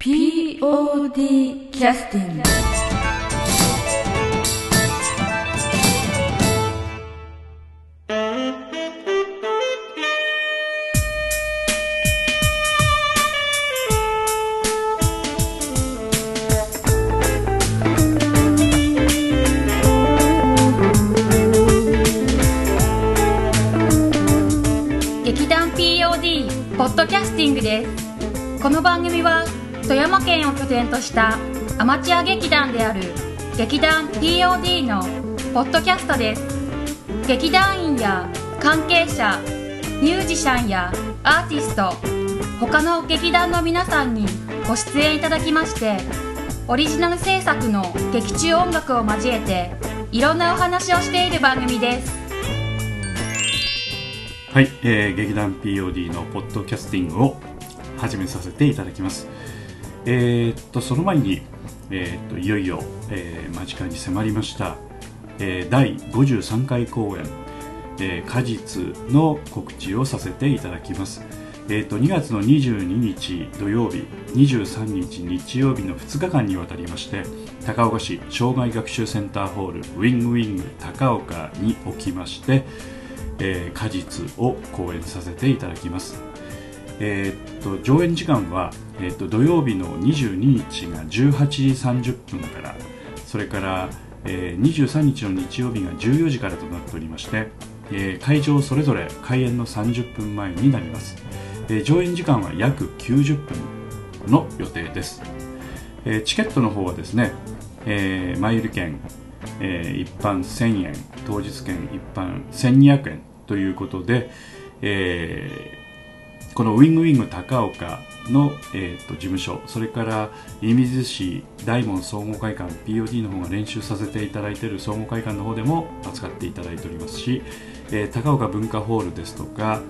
POD キャスティングとしたアマチュア劇団である劇団 POD のポッドキャストです劇団員や関係者ミュージシャンやアーティスト他の劇団の皆さんにご出演いただきましてオリジナル制作の劇中音楽を交えていろんなお話をしている番組ですはい、えー劇団 POD のポッドキャスティングを始めさせていただきます。えーっと、その前に、えーっと、いよいよ、えー間近に迫りました、えー第53回公演、えー果実の告知をさせていただきます。えーっと、2月の22日土曜日、23日日曜日の2日間にわたりまして、高岡市障害学習センターホールウィングウィング高岡におきまして、えー果実を講演させていただきます。えーっと上演時間は、えーっと土曜日の22日が18時30分からそれから、えー23日の日曜日が14時からとなっておりまして、えー会場それぞれ開演の30分前になります、えー上演時間は約90分の予定です、えーチケットの方はですね、えー前売り券えー一般1000円当日券一般1200円ということで、えーこのウィングウィング高岡の、えーと事務所それから射水市大門総合会館 POD の方が練習させていただいている総合会館の方でも扱っていただいておりますし、えー高岡文化ホールですとか、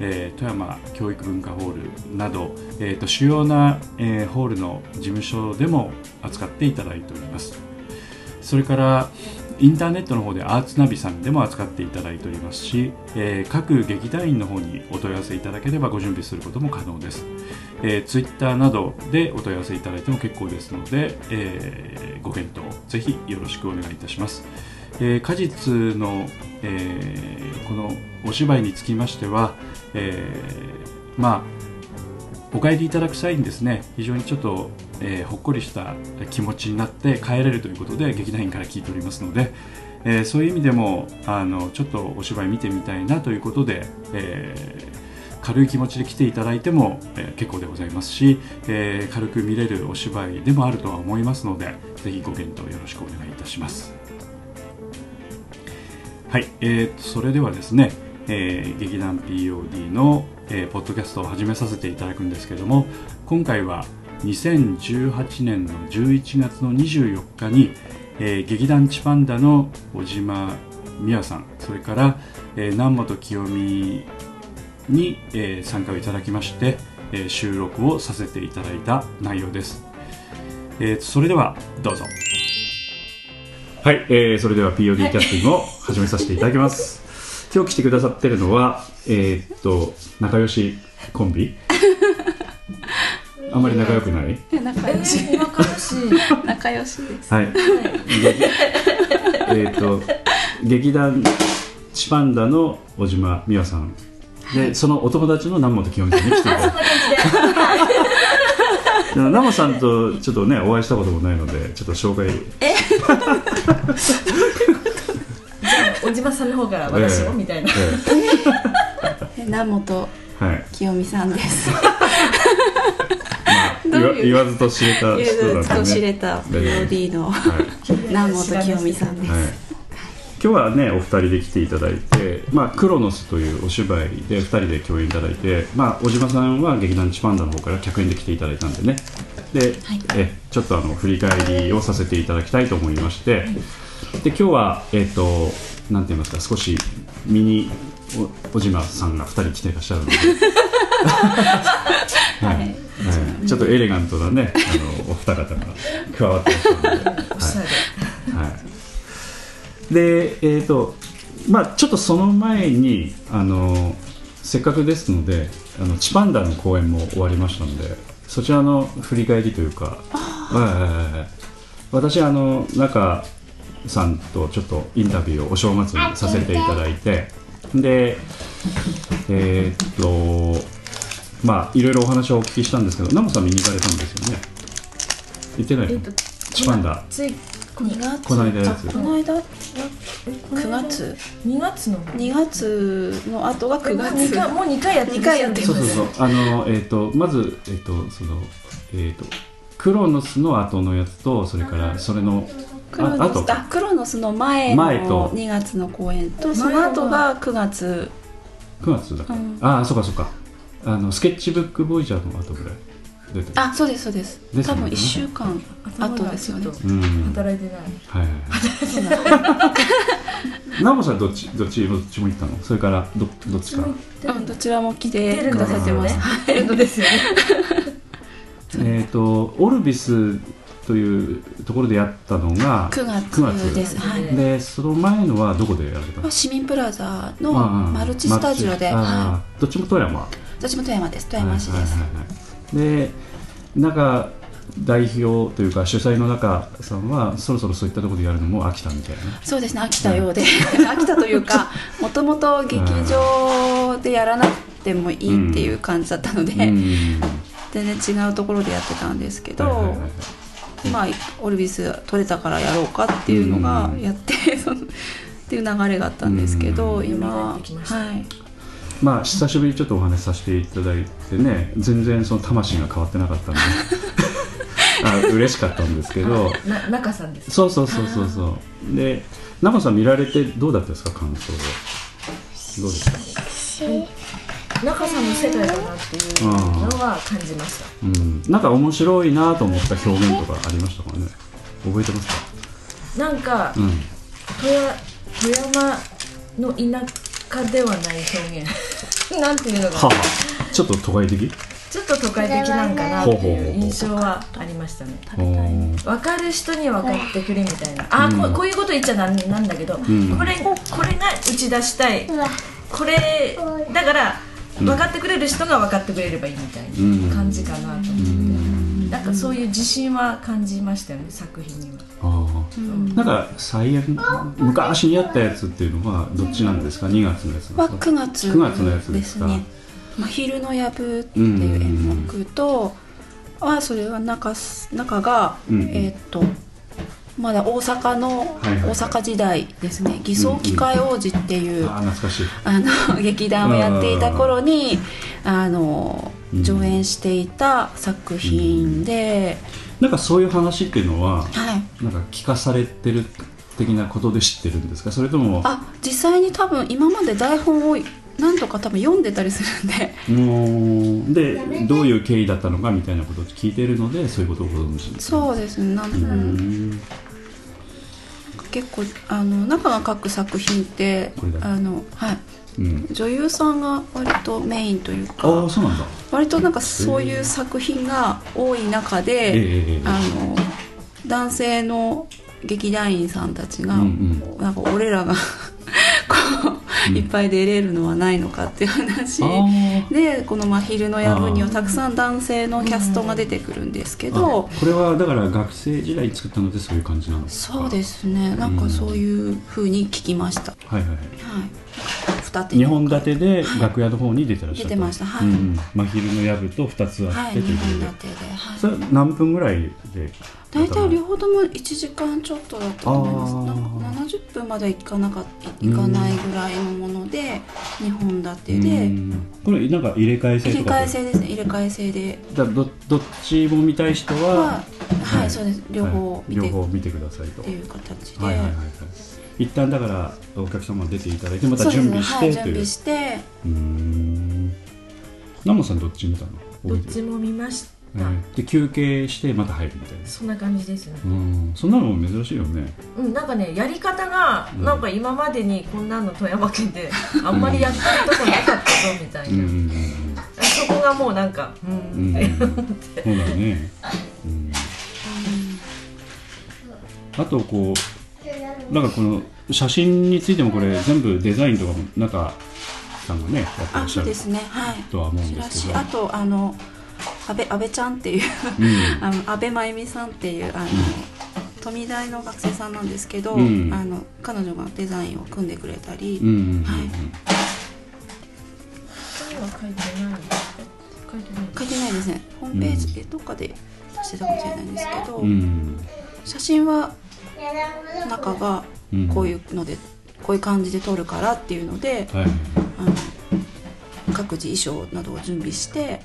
えー富山教育文化ホールなど、えーと主要な、えーホールの事務所でも扱っていただいております。それからインターネットの方でアーツナビさんでも扱っていただいておりますし、えー各劇団員の方にお問い合わせいただければご準備することも可能です。えー、ツイッターなどでお問い合わせいただいても結構ですので、えーご検討ぜひよろしくお願いいたします。えー果実の、えーこのお芝居につきましては、えーまあお帰りいただく際にですね非常にちょっと、えーほっこりした気持ちになって帰れるということで劇団員から聞いておりますので、えーそういう意味でもあのちょっとお芝居見てみたいなということで、えー軽い気持ちで来ていただいても、えー結構でございますし、えー軽く見れるお芝居でもあるとは思いますのでぜひご検討よろしくお願いいたします。はい、えーそれではですね、えー劇団 POD の、えーポッドキャストを始めさせていただくんですけども今回は2018年の11月の24日に、えー劇団チパンダの小島美和さんそれから、えー南本清美に、えー参加をいただきまして、えー収録をさせていただいた内容です、えーそれではどうぞ。はい、えーそれでは POD キャスティングを始めさせていただきます。今日来てくださってるのはえーっと仲良しコンビ？あんまり仲良くない？仲良し。仲良し仲良しです。はい。えっと劇団チパンダの小島美和さん。で、そのお友達の南本清美さんに来ていただいて。南本さんとちょっとねお会いしたこともないのでちょっと紹介。小島さんの方から私を、ええ。みたいな。え南本えはい。清美さんです。ま あ言わ言わずと知れたゆ人うと知れた POD のはい。南本清美さんです、はい、今日はねお二人で来ていただいて「まあ、クロノス」というお芝居で二人で共演いただいて、まあ、小島さんは劇団チパンダの方から客演で来ていただいたんでね。で、えちょっとあの振り返りをさせていただきたいと思いまして、で今日はえっ、となんて言いますか少しミニお小島さんが二人来てらっしゃるので。はいはいちょっとエレガントなねあのお二方が加わってらっしゃるので、はい。はい、でえっ、とまあちょっとその前にあのせっかくですのであのチパンダの公演も終わりましたのでそちらの振り返りというか、はいはいはいはい。私あの中さんとちょっとインタビューをお正月にさせていただいてでえーっとまあいろいろお話をお聞きしたんですけどナモさん見に行かれたんですよね。行ってないの？えっとチパンダ。ついこの2月この間のやつあこの間？えこの9月2月の？2月の後が9もう月二回もう2回やってる二回やってそうそうそう。あのえーっとまずえーっとそのえーっとクロノスの後のやつとそれからそれのクロノああとスあクロノスの前前と。の2月の公演とその後が9月。9月だっけ、うん。ああそうかそうかあのスケッチブックボイジャーの後ぐらい出てる。あそうですそうです。ですよね。多分1週間後ですよね。うん。働いてない。はいはいはい。ナモさんどっちどっちどっちも行ったの？それからどどっちかうんどちらも来て。くださってます出るのですよね。えっ、とオルビスというところでやったのが9 9月。です。はい。でその前のはどこでやられたの？市民プラザのああマルチスタジオで、マルチあはあどっちも富山。い、どっちも富山です。富山市です、で中代表というか主催の中さんはそろそろそういったところでやるのも飽きたみたいな。そうですね飽きたようで飽きたというかもともと劇場でやらなくてもいいっていう感じだったので、うん。全然違うところでやってたんですけど、はいはいはいはい。まあオルビス取れたからやろうかっていうのがうんやって、っていう流れがあったんですけど、うん。今はいまあ久しぶりにちょっとお話しさせていただいてね全然その魂が変わってなかったんで。あ嬉しかったんですけど。な中さんですそうそうそうそうそう。で生さん見られてどうだったですか感想は？どうですか中さんの世界だなっていうのは感じました。うん。なんか面白いなと思った表現とかありましたかね？覚えてますか？なんかうん。富山富山の田舎ではない表現。なんていうのはがあ。ちょっと都会的？ちょっと都会的なんかなっていほう印象はありましたね。分かる人には分かってくれみたいな。あ、うん。ここういうこと言っちゃなんなんだけど、ん。これこれが打ち出したい。これだからうん。分かってくれる人が分かってくれればいいみたいうん。な感じかなと思って、うん。なんかそういう自信は感じましたよね作品には。あーなんか再演昔にやったやつっていうのはどっちなんですか？2月のやつはですか？9月9月のやつですすね「真昼のやぶ」っていう演目と、あそれは中す中が、うんえーっとまだ大阪の、はいはいはい。大阪時代ですね。偽装機械王子っていう、あー懐かしい。あの 劇団をやっていた頃にあのうん上演していた作品で、なんかそういう話っていうのははい。なんか聞かされてる的なことで知ってるんですか？それともあ実際に多分今まで台本を何とか多分読んでたりするんで。でどういう経緯だったのかみたいなことを聞いているのでそういうことをご存知そうですね。なん、ううん。ん。結構あの中が書く作品ってあの、はい、うん女優さんが割とメインというあかあそうなんだ。割となんかそういう作品が多い中で、ええええあの男性の劇団員さんたちが、うんなんか俺らが こう、うん。いっぱい出れるのはないのかっていう話。でこの「真昼の夜分」にはたくさん男性のキャストが出てくるんですけど、あこれはだから学生時代に作ったのでそういう感じなんですか。そうですね。なんかそういうふうに聞きました、はいはいはい。はい2本立てで楽屋の方に出てらっしゃった。出てました。はい。うんうん。真昼の藪と2つあはい二ってという。こと立てで、はい。それ何分ぐらいで？大体両方とも1時間ちょっとだったと思います。なんか70分まではいかなかいかないぐらいのもので2本立てうでん。これなんか入れ替え制入れ替え制です。ね入れ替え制でだどどっちも見たい人は、ははい、そうです。両方見て。はい両っ方見てくださいと。ていう形で、はいはいはいはい一旦だからお客様出ていただいてまた準ね。備してという。はい準備して。うーん。ナモさんどっち見たの？どっちも見ました、えー。で休憩してまた入るみたいな。そんな感じですね。うん。そんなのも珍しいよね。うん、なんかねやり方がうん。なんか今までにこんなの富山県であんまりやってるとこなかったぞみたいな、うん。うん。うん。そこがもうなんかううん。ん、ってそうだね、うん、あとこうなんかこの写真についてもこれ全部デザインとかも中さんがねやってらあっしゃるそうですねはいとは思うんチラですけど。シあとあの安倍安倍ちゃんっていううん。あの安倍真由美さんっていうあの、富大の学生さんなんですけど、うん。あの彼女がデザインを組んでくれたり、うん。うんうんはい書いてないですね。ホームページでどっかでしてたかもしれないんですけど、うん写真は中がうん。こういうので、こういう感じで撮るからっていうのではい。あの各自衣装などを準備して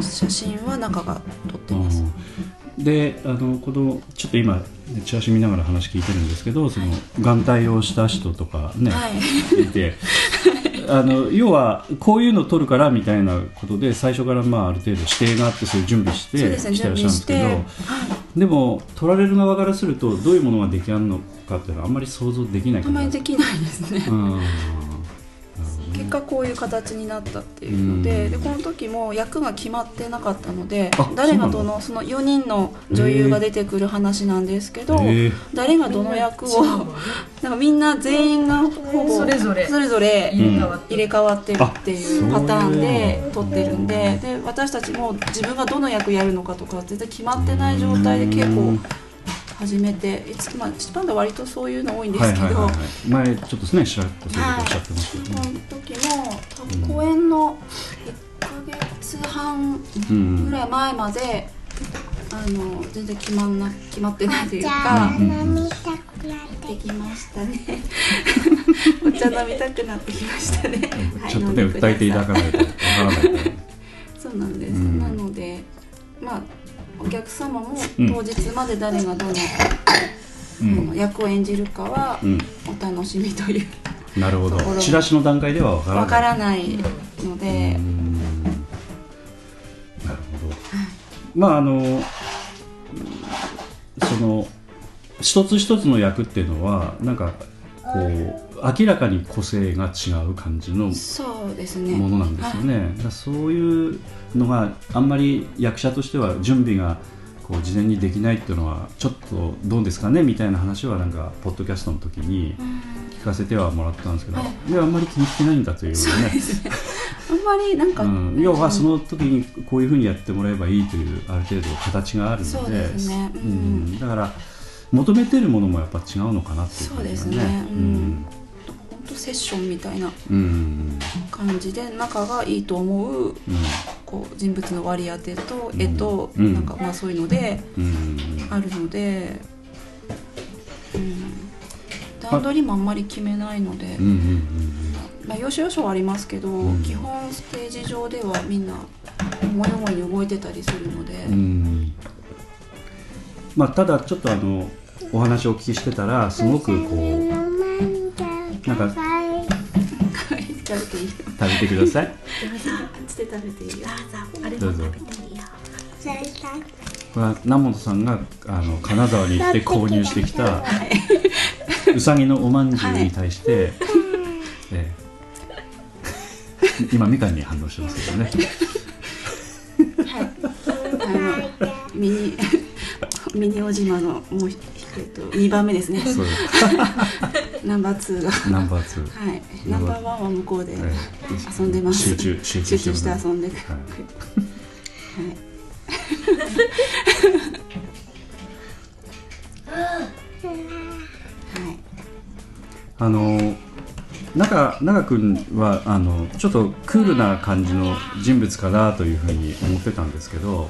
写真は中が撮ってます、うん。であのこのちょっと今チラシ見ながら話聞いてるんですけどその眼帯をした人とかね、はい。いて。あの要はこういうの撮るからみたいなことで最初からまあある程度指定があってそういう準備してそうですね来てらっしゃるんですけどでも撮られる側からするとどういうものが出来上がるのかっていうのはあんまり想像できないあんまりできないですね。うん結果こういう形になったっていうので,、うん。でこの時も役が決まってなかったのであ誰がどのその？4人の女優が出てくる話なんですけど、誰がどの役を なんかみんな全員がほぼそれぞれ。それぞれ入れ替わってる。っていうパターンであ撮ってるんでで私たちも自分がどの役やるのかとか全然決まってない状態で稽古を始めていつまあ一番で割とそういうの多いんですけど、はいはいはいはい。前ちょっとねちらっとそういうことおっしゃってましたけどその時も公演の1ヶ月半うんぐらい前まで、あの全然決まんな決まってないというか、うん飲みたくなってできましたね。お茶飲みたくなってきましたね。はいちょっとね訴えてい。ただかないとわからないから そうなんです、うん。なのでまあお客様もうん。当日まで誰がどの,、のん。役を演じるかはうん。お楽しみというなるほど。チラシの段階ではわからない。わからないのうで、ん。なるほど。まああのその一つ一つの役っていうのはなんかこう明らかに個性が違う感じのそうですね。ものなんですよね、だからそういうのがあんまり役者としては準備がこう事前にできないっていうのはちょっとどうですかねみたいな話はなんかポッドキャストの時に聞かせてはもらったんですけど、い。やあんまり気にしてないんだというね。あんまりなんか、うん、要はその時にこういうふうにやってもらえばいいというある程度形があるので。ねううん。ん、だから求めてるものもやっぱ違うのかなっていう感じがそうですね。うん。本当セッションみたいな感じで仲がいいと思ううんこう人物の割り当てと絵と、うんなんかまあそういうのであるので、うん、段取りもあんまり決めないので、まあ、要所要所はありますけど、ん基本ステージ上ではみんな思い思いに動いてたりするので、まあただちょっとあのお話をお聞きしてたらすごくこうなんかください。食べてくださいあっちで食べていいよ。どうぞこれは南本さんがあの金沢に行って購入してきたうさぎのおまんじゅうに対して、ええ今みかんに反応してますけどね。あのミニミニ小島のもう、えっと、2番目ですね。そうナンバー2が。ナンバーツー。はい。ナンバーワンは向こうでえ遊んでます。集中集中して遊んで、はい。はいはい。あの中中君はあのちょっとクールな感じの人物かなというふうに思ってたんですけど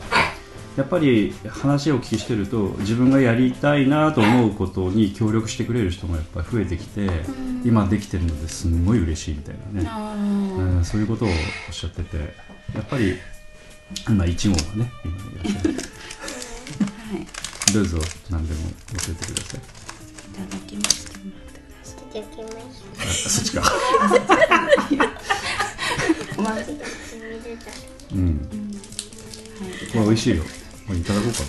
やっぱり話をお聞きしてると自分がやりたいなと思うことに協力してくれる人がやっぱり増えてきて今できてるのですんごい嬉しいみたいなね、あうん、そういうことをおっしゃっててやっぱり今1号がね今いらっしゃる。ーはいどうぞ何でも教えてください。いただきまして。もらってくださいいただきましあそっちか。おまんじゅう水だうん。はい。これ美味しいよこれいただこうかな。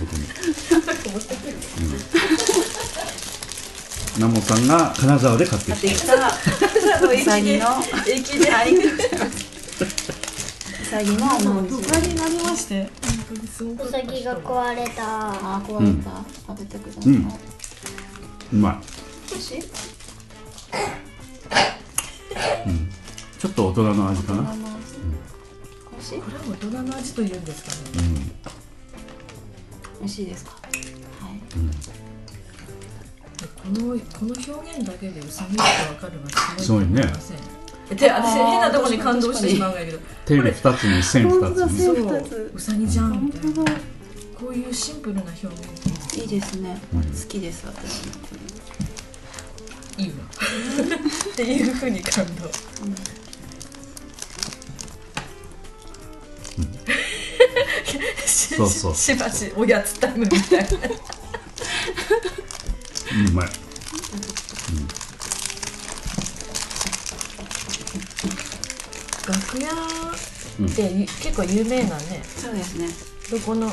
僕も、うん、南本さん。が金沢で買って買ってきたうさぎの駅でありがとうございますうさぎになりましてうかったさぎが壊れたあ壊れた、うん。食べてください、うん。うま美味しいい、ちょっと大人の味かな美味し味これは大人の味というん。ですかねうん。美味しいですか？はい。このこの表現だけでうさぎってわかるのはすごいねと思ません？で私変なところに感動してしまうんだけど。手に二つに線二つに。そう。うさぎじゃんみたいな。こういうシンプルな表現って。いいですね、うん。好きです私いいわ。っていうふうに感動そうそう。しばしおやつタイムみたい。なうまい楽屋ってゆ結構有名なねそうですね。どこの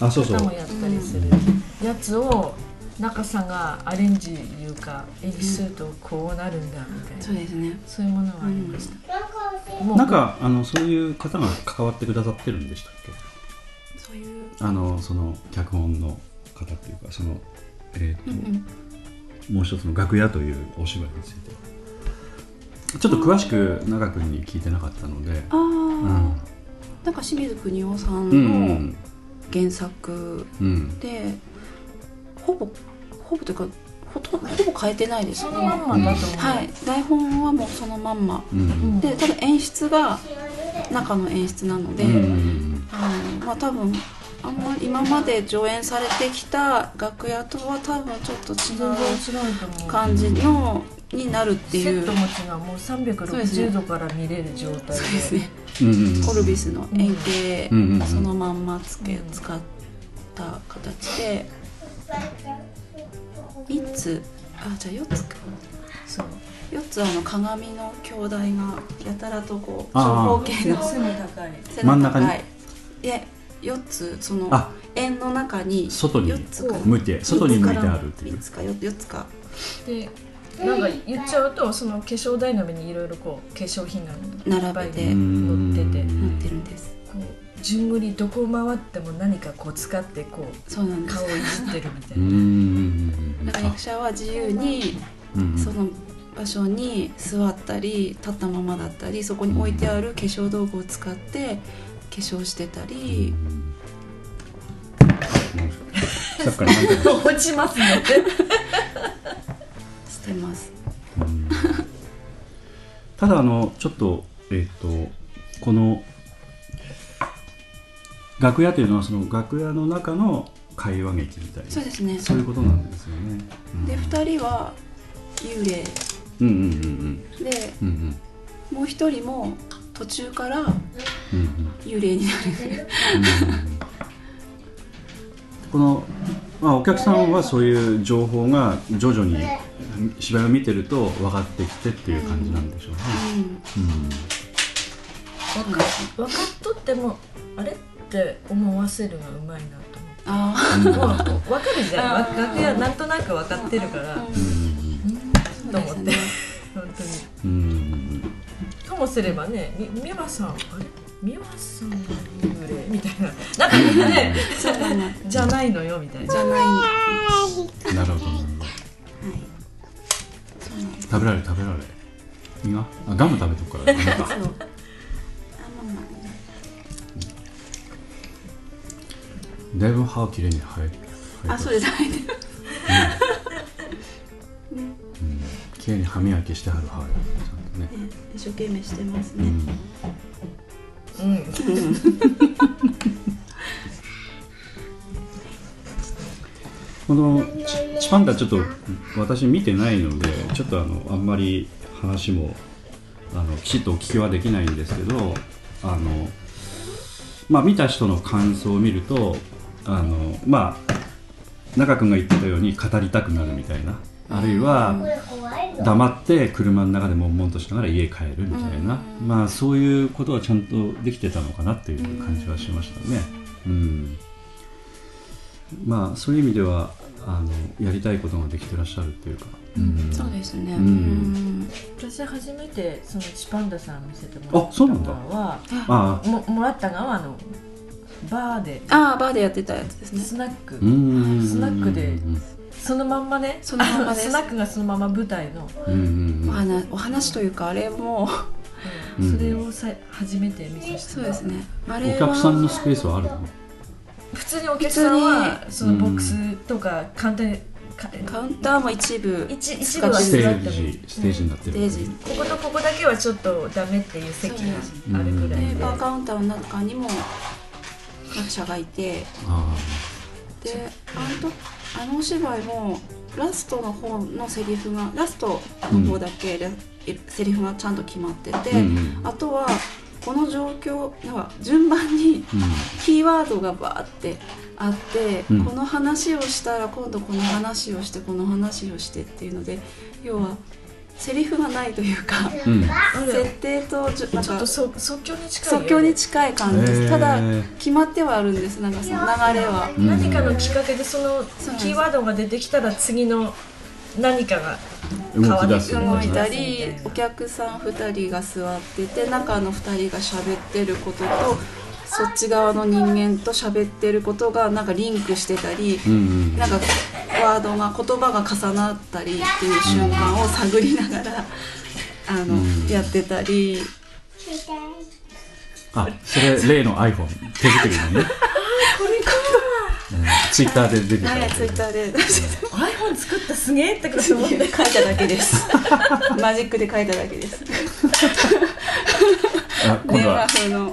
あそうそう。方もやったりする。やつを中さんがアレンジいうか演出するとこうなるんだみたいな。そうですね。そういうものがありました、もうなんかあのそういう方が関わってくださってるんでしたあのその脚本の方っていうかそのえっ、と、うんうん。もう一つの楽屋というお芝居について。ちょっと詳しく長君に聞いてなかったので。ああ、うん。なんか清水邦夫さうん。んの原作うん。で、ほぼほぼというかほとんどほぼ変えてないですね。そのまんまだと思う、はい。台本はもうそのまんま。うん。で多分演出が中の演出なので、うんうんあのまあ多分あんまり今まで上演されてきた楽屋とは多分ちょっと違違う感じのになるっていう。セットも違うもうそうです360ね度から見れる状態で。そうですね。うんうんうんコルビスの円形うんうんうんそのまんまつけ使った形で。3つ。あじゃあ4つか。そう4つあの鏡の兄弟がやたらとこうあ長ー方形の。背の高い。真ん中に？高い。で4つそのあ円の中に外に4つか。向いて外に向いてあるっていう。3つか 4, 4つかでなんか言っちゃうとその化粧台の上にいろいろこう化粧品が並べて乗ってて。うん。なってるんです。こう順繰りどこ回っても何かこう使ってこうそうなんです。顔をいじってるみたいうんうん。うんだから役者は自由にうん。その場所に座ったり立ったままだったりそこに置いてある化粧道具を使って化粧してたり、さっきから落ちますね。してます。うん。ただあのちょっとえっ、とこの楽屋というのはその楽屋の中の会話劇みたいな。そうですね。そういうことなんですよね。うん。で2人は幽霊。うんうんうんでうんうん。もう1人も途中から幽霊になるこの、まあ、お客さんはそういう情報が徐々に芝居を見てると分かってきてっていう感じなんでしょうね。うん。分か分かっとってもあれって思わせるのがうまいなと思って。あうんもう分かるじゃんわ楽屋なんとなく分かってるから。うん。と思ってもすればねみ美和さんあれ？美和さんの幽霊みたいな。なんかみんなねじゃないのよみたいな。じゃない。なるほど。なるほど。い食べられ食べられ。いいがあガム食べとくから。だいぶ歯きれいに生え生えああそうですはいうん。きれいに歯磨きしてはる歯ね。ね一生懸命してますね、うんうんこのチチパンダちょっと私見てないのでちょっとあのあんまり話もあのきちっとお聞きはできないんですけどあのまあ見た人の感想を見るとあのまあ中君が言ってたように語りたくなるみたいなあるいは黙って車の中で悶々としながら家帰るみたいな、まあそういうことはちゃんとできてたのかなっていう感じはしましたね。うん。まあそういう意味ではあのやりたいことができてらっしゃるっていうか、うん。そうですね、うん。うん私初めてそのチパンダさん見せてもらあそうなんだ。ったのはああ。ももらったのはあのバーで。ああバーでやってたやつですね。スナック、うん。スナックでそのまんまねそのまんまです。スナックがそのまま舞台の。うんうんお話お話というかあれもうん。それをさ初めて見させてそうですね。あおれは客さんのスペースはあるの？普通にお客さんはそのボックスとか簡単にかカウンターも一部一一部はステージステージになってるステージこことここだけはちょっとダメっていう席があるぐらいで。でバーカウンターの中にも各社がいて。あであのとあのお芝居もラストの方のセリフがラストの方だけで、セリフがちゃんと決まってて、うんうん。あとはこの状況なんか順番にキーワードがバーってあって、うん。この話をしたら今度この話をしてこの話をしてっていうので要はセリフがないというか、うん。設定となんかちょっとそ即興に近いよ即興に近い感じ。です、ただ決まってはあるんです。なんかその流れは、うん。何かのきっかけでそのキーワードが出てきたら次の何かが動き出す。動いた変りわってお客さん2人が座ってて中の2人が喋ってることとそっち側の人間と喋ってることがなんかリンクしてたり、うんうんなんかワードが言葉が重なったりっていう瞬間を探りながらあの、うん。やってたり。あそれ例の iPhone 手作りのね。ツイッターで出てた。はいツイッターで。iPhone 作ったすげえってこと。思っ書いてただけです。マジックで書いただけです。あ今度は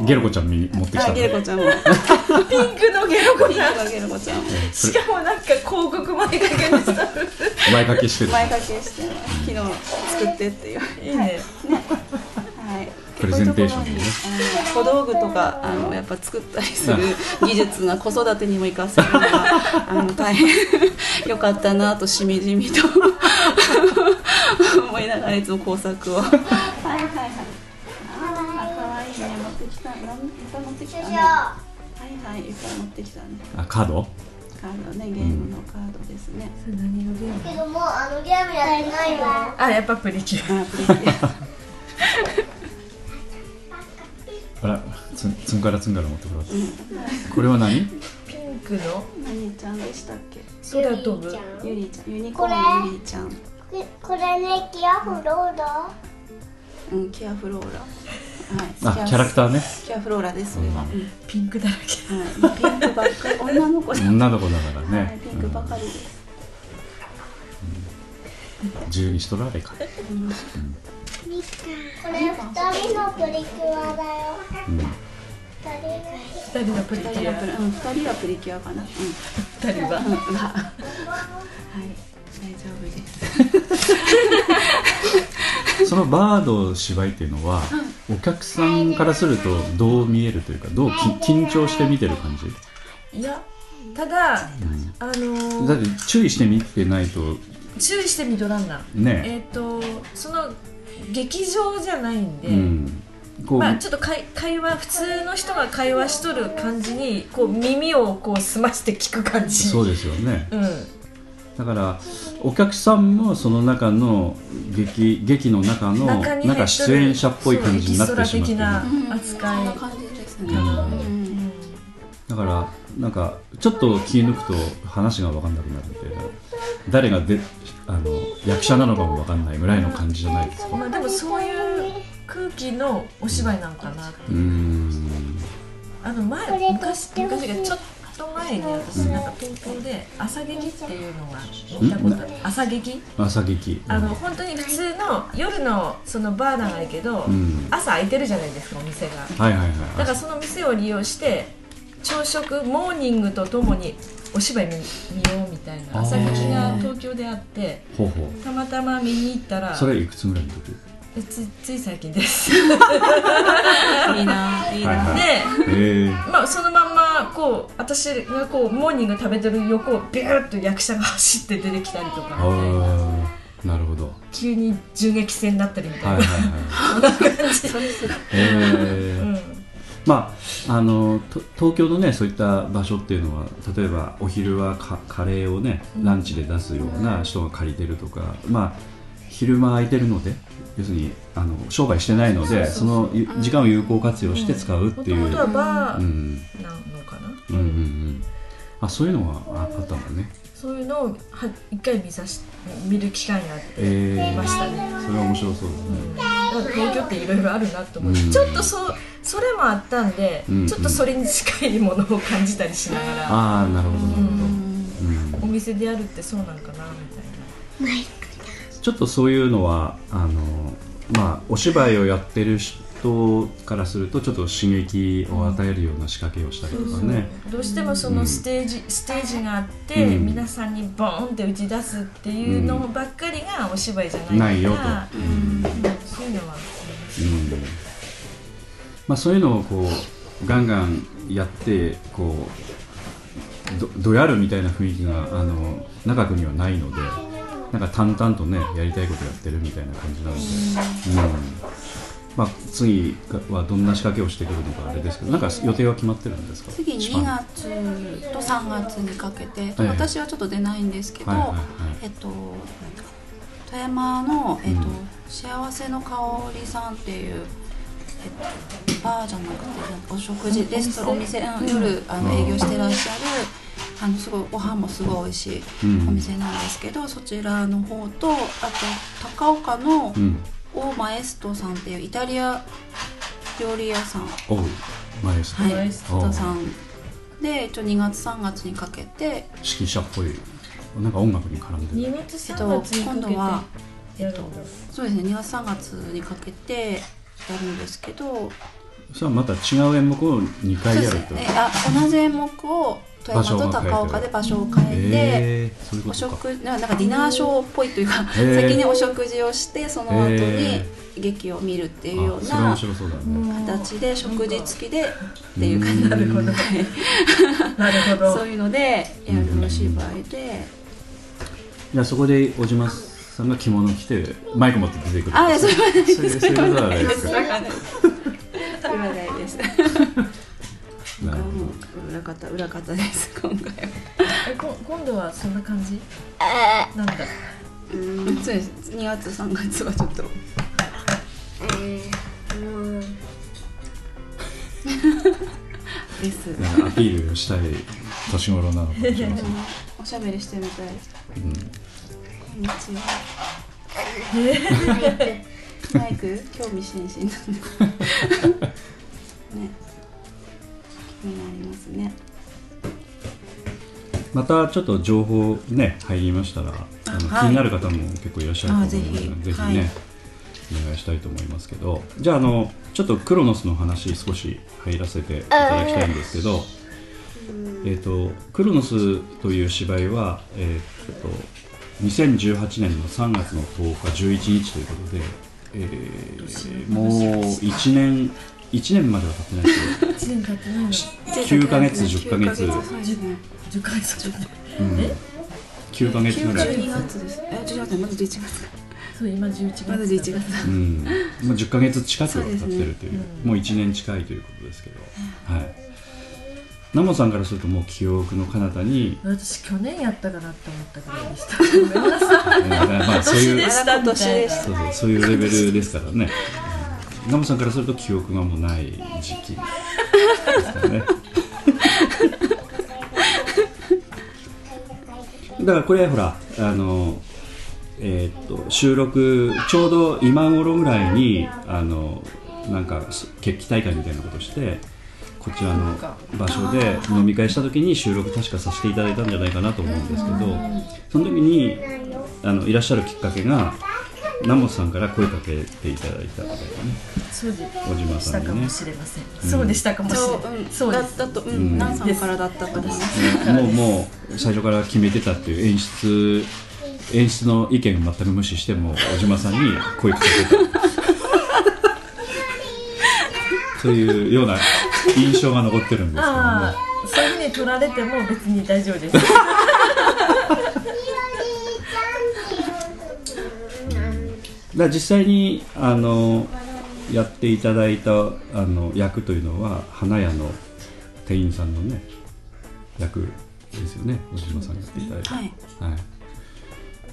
ゲルコちゃんに持ってきたゲルコちゃんも。ピンクのゲロコちゃん。ゲルコちゃん。もしかもなんか広告前掛けにしたお前掛けしてる。前掛けして昨日作ってっていう。いいね。はい。プレゼンテーションでね。こういうところにあの小道具とかあのやっぱ作ったりする技術が子育てにも活かせるのがあの大変。良かったなとしみじみと。思いながらいつも工作を。はいはいはい持ってきた何いっぱい持ってきたねはいはいいっぱい持ってきたね。あカード？カードねゲームのカードですね、それ何のゲームけどもうあのゲームやってないわ。あやっぱプリキュア。あプリキュア。あらつんつんからつんから持ってもらってこれは何？ピンクの？何ちゃんでしたっけ？空飛ぶ。ゆりちゃん。ユニコーンのゆりちゃん。ここれねキアフローラ。うんキアフローラはい。あキャラクターね。キアフローラです。それは、うん。ピンクだらけ。はい、ピンクばっかり。女の子女の子だからはい。ねピンクばかりです、自由にしとられか。これ二人のプリキュアだよ。うん。二人が二人のプリキュア。はプリうん。二人はプリキュアかな。うん。二人は？うん。うんはい。大丈夫です そのバード芝居っていうのはお客さんからするとどう見えるというかどうき緊張して見てる感じ？いやただあのーだって注意して見てないと。注意してみとらんな。ねえ。っ、とその劇場じゃないんで、うん。まあ、ちょっと会会話普通の人が会話しとる感じにこう耳をこう澄まして聞く感じ。そうですよね。うんだからお客さんもその中の劇劇の中のなんか出演者っぽい感じになってしまってそうエキストラる的な扱い。うん。うんだからなんかちょっと気抜くと話が分かんなくなるみたいな。誰がであの役者なのかも分かんないぐらいの感じじゃないですか。まあでもそういう空気のお芝居なんかなうーん。あの前昔昔がちょっと前に私なんか東京で朝劇っていうのが見たこと朝劇？朝劇。あの本当に普通の夜のそのバーなんやけど、うん。朝開いてるじゃないですかお店が。はいはいだからはいその店を利用して朝食モーニングとともにお芝居見見ようみたいな朝劇が東京であってたまたま見に行ったらうそれいくつぐらいの時？えつつい最近です。いいないいな、はいはい。でええまあそのまんまこう私がこうモーニング食べてる横をビューッと役者が走って出てきたりとか。ああなるほど。急に銃撃戦になったりみたはいいな、はい。はいええうん。まあ、あのと東京のねそういった場所っていうのは例えばお昼はカカレーをねランチで出すような人が借りてるとか、まあ昼間空いてるので要するにあの商売してないのでそのゆ時間を有効活用して使うっていう、もとはバーうんなのかな、うんうんうん。あそういうのがああったんだね。そういうのをは一回見さし見る機会があってえー、ましたね、それは面白そう。だね、だから東京っていろいろあるなと思って、うんちょっとそそれもあったんで、うんちょっとそれに近いものを感じたりしながら、ああなるほどなるほど、うん。お店でやるってそうなんかなみたいな。ちょっとそういうのはあのまあお芝居をやってる人からするとちょっと刺激を与えるような仕掛けをしたりとかね、どうしてもそのステージ、ステージがあって、うん。皆さんにボーンって打ち出すっていうのばっかりがお芝居じゃないから、ないよと。うん。そういうのは。うん。まあ、そういうのをこうガンガンやってこうどどやるみたいな雰囲気があの長くにはないのでなんか淡々とねやりたいことやってるみたいな感じなので、うん。まあ、次はどんな仕掛けをしてくるのかあれですけどなんか予定は決まってるんですか？次2月と3月にかけて、はい私はちょっと出ないんですけど、はいはいはい。えっと富山の、えっとうん。幸せの香りさんっていう、えっと、バーじゃなくてお食事レストランお店、うん夜あの営業してらっしゃるあのすごいご飯もすごい美味しいうん。お店なんですけど、そちらの方とあと高岡のうん。オーマエストさんっていうイタリア料理屋さん。おうマエスト、はい、ストさんで一応2月3月にかけて、指揮者っぽいなんか音楽に絡んでる。2月3えっと、月にかけて今度は、やるんだ、そうですね2月3月にかけてやるんですけど。それはまた違う演目を2回やるってこと？ですね。あ同じ演目を富山と高岡で場所を変えて、えー、そういうこお食なんかディナーショーっぽいというか、先にお食事をしてその後にへ劇を見るっていうような形で食事付きでっていう感じうんな。るほどなるほど。そういうのでやるお芝居で、じゃあそこで小島さんが着物着てマイク持って出てくる。あそれはないです。そういうそういうことはないです。それはないですなるほもう裏方裏方です今回はえこ今度はそん。な感じなん。だうん。そうです2月3月はちょっとですどなん。かアピールしたい年頃なのかもしれません、おしゃべりしてみたいですうん。こん。にちはマイク興味津々なん。でねになりますね。またちょっと情報ね入りましたらあの、はい。気になる方も結構いらっしゃると思うのであぜひ。ね、はい。お願いしたいと思いますけど。じゃああのちょっとクロノスの話少し入らせていただきたいんですけど、えー、とクロノスという芝居は、えー、と2018年の3月の10日11日ということで、えーもう1年1年までは経ってないですけど。1年経ってないの？9ヶ月10ヶ月。9ヶ月。10ヶ月。うん。え？9ヶ月ぐらい、12月です。え12月まだ11月。そう今11月。まだ11月。だうん、もう10ヶ月近くは経ってるという。そうですねもう1年近いということですけど、はい。ナモさんからするともう記憶の彼方に、私去年やったかなって思ったぐらいでした。ごめんなさいえーまあそういう年でした。そうそうそういうレベルですからね、うんナモさんからすると記憶がもうない時期ですからね。だからこれほらあのえーっと収録ちょうど今頃ぐらいにあのなんか決起大会みたいなことしてこちらの場所で飲み会した時に収録確かさせていただいたんじゃないかなと思うんですけどその時にあのいらっしゃるきっかけが南本さんから声かけていただいたみたいなねそうで小島したかもさんにね。しれません、そうでしたかもしれそう、ない、うん、そうだったと、うん、うんナンさんからだったと思います。ねもうもう最初から決めてたっていう演出演出の意見を全く無視しても小島さんに声かけてた。というような印象が残ってるんですけども。そういうふうに取られても別に大丈夫です だ実際にあのやっていただいたあの役というのは花屋の店員さんのね役ですよね。小島さんがやっていただいた、はい。はい、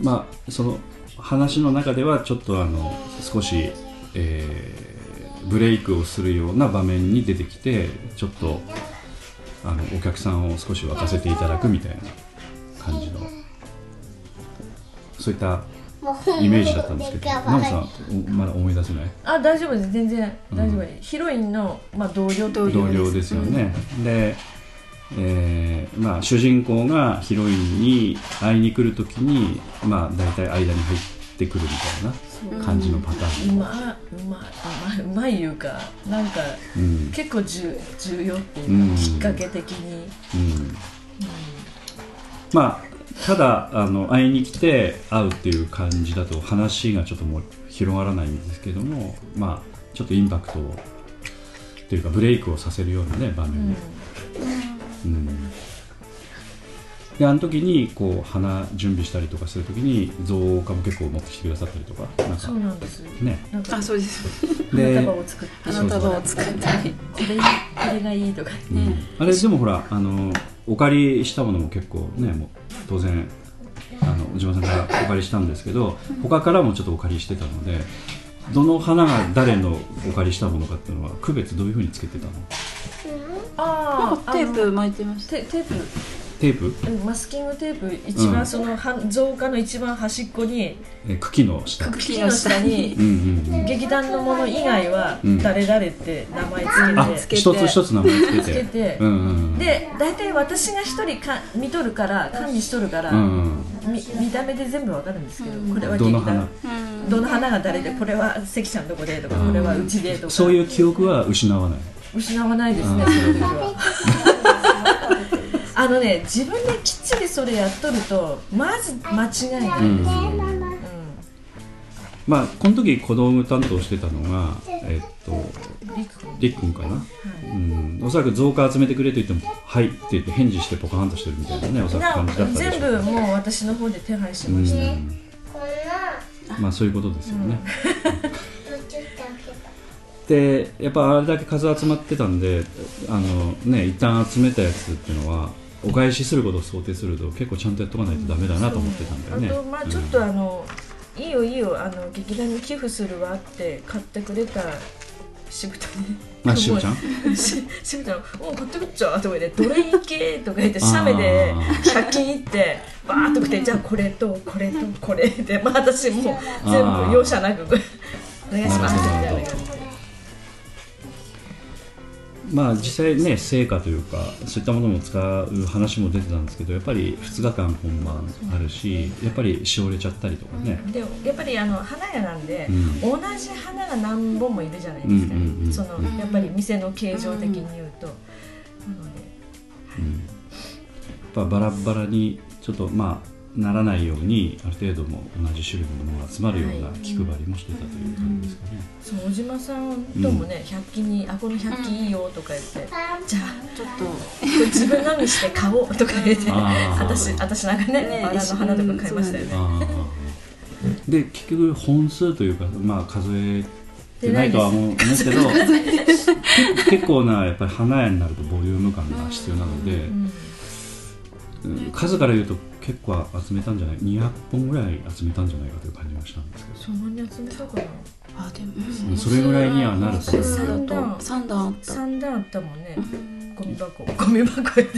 まあその話の中ではちょっとあの少し、えーブレイクをするような場面に出てきてちょっとあのお客さんを少し沸かせていただくみたいな感じのそういったイメージだったんですけど奈緒さんおまだ思い出せない？あ大丈夫です。全然大丈夫。です、ヒロインの、まあ、同僚同僚ですよね、で、えーまあ、主人公がヒロインに会いに来るときに、まあ、大体間に入ってくるみたいな感じのパターン、うまいうまいうまいうまいいうかなんかうん。結構重重要っていうか、うん。きっかけ的に、うん。まあただあの会いに来て会うっていう感じだと話がちょっともう広がらないんですけどもまあちょっとインパクトをっていうかブレイクをさせるようなね場面に、うんであの時にこう花準備したりとかする時に造花も結構持ってきてくださったりとかなんかそうなんです。ね。あそうです。花束を作って。花束を作ったり。これこれがいいとかうん。あれでもほらあのお借りしたものも結構ねもう当然あの小島さんからお借りしたんですけど他からもちょっとお借りしてたのでどの花が誰のお借りしたものかっていうのは区別どういうふうにつけてたの？ああテープ巻いてましたテテープテープ？うんマスキングテープ一番うん。そのは造花の一番端っこにえ茎の下。茎の下にうんうんうん。劇団のもの以外はうん。誰々って名前あつけて、一つ一つ名前つけて。つけて。うんうんうん。で大体私が一人か見とるから管理しとるから、うんうんみ見た目で全部わかるんですけど、これはどの花？劇団。どの花が誰でこれは関ちゃんどこでとか、うん。これはうちでとか。そういう記憶は失わない。失わないですねうん。それでは あのね自分できっちりそれやっとるとまず間違いない、うん。うん。まあこの時小道具担当してたのがえっとりっくんかな、うん、おそらく増加集めてくれと言っても「はい」って言って返事してポカーンとしてるみたいなねおそらく感じだったでしょ全部もう私の方で手配しうました、ん。まあそういうことですよね、でやっぱあれだけ数集まってたんであのね一旦集めたやつっていうのはお返しすることを想定すると結構ちゃんとやっとかないとダメだなと思ってたんだよね、あとまあちょっとあの、いいよいいよあの劇団に寄付するわって買ってくれた渋谷まあしぶちゃん？し渋谷「お買ってくっちゃ」とか言って「どれいけ?」とか言って写メで100均行ってバーッと来て「じゃあこれとこれとこれ」で。まあ私もう全部容赦なく「お願いします」みたいな感じでまあ実際ね成果というかそういったものも使う話も出てたんですけどやっぱり2日間本番あるしやっぱりしおれちゃったりとかね、でやっぱりあの花屋なんで、うん。同じ花が何本もいるじゃないですか、うんうんうんそのやっぱり店の形状的に言うと、なのでうん。やっぱバラバラにちょっとまあならないようにある程度も同じ種類のものが集まるような気配りもしてたという感じですかね、そう小島さんともね、100均に「あこの100均いいよ」とか言って、じゃあちょっと。これ自分のにして買おうとか言って私私なんかねねバラの花とか買いましたよね、で結局本数というかまあ数えてないとは思うんですけど結結構なやっぱり花屋になるとボリューム感が必要なので、うんうん数から言うと結構集めたんじゃない？200本ぐらい集めたんじゃないかという感じがしたんですけど。そんなに集めたかな？あでもうんそれぐらいにはなると普通だ三段。と三段あった。3段あったもんね。ゴミ箱。ゴミ箱で。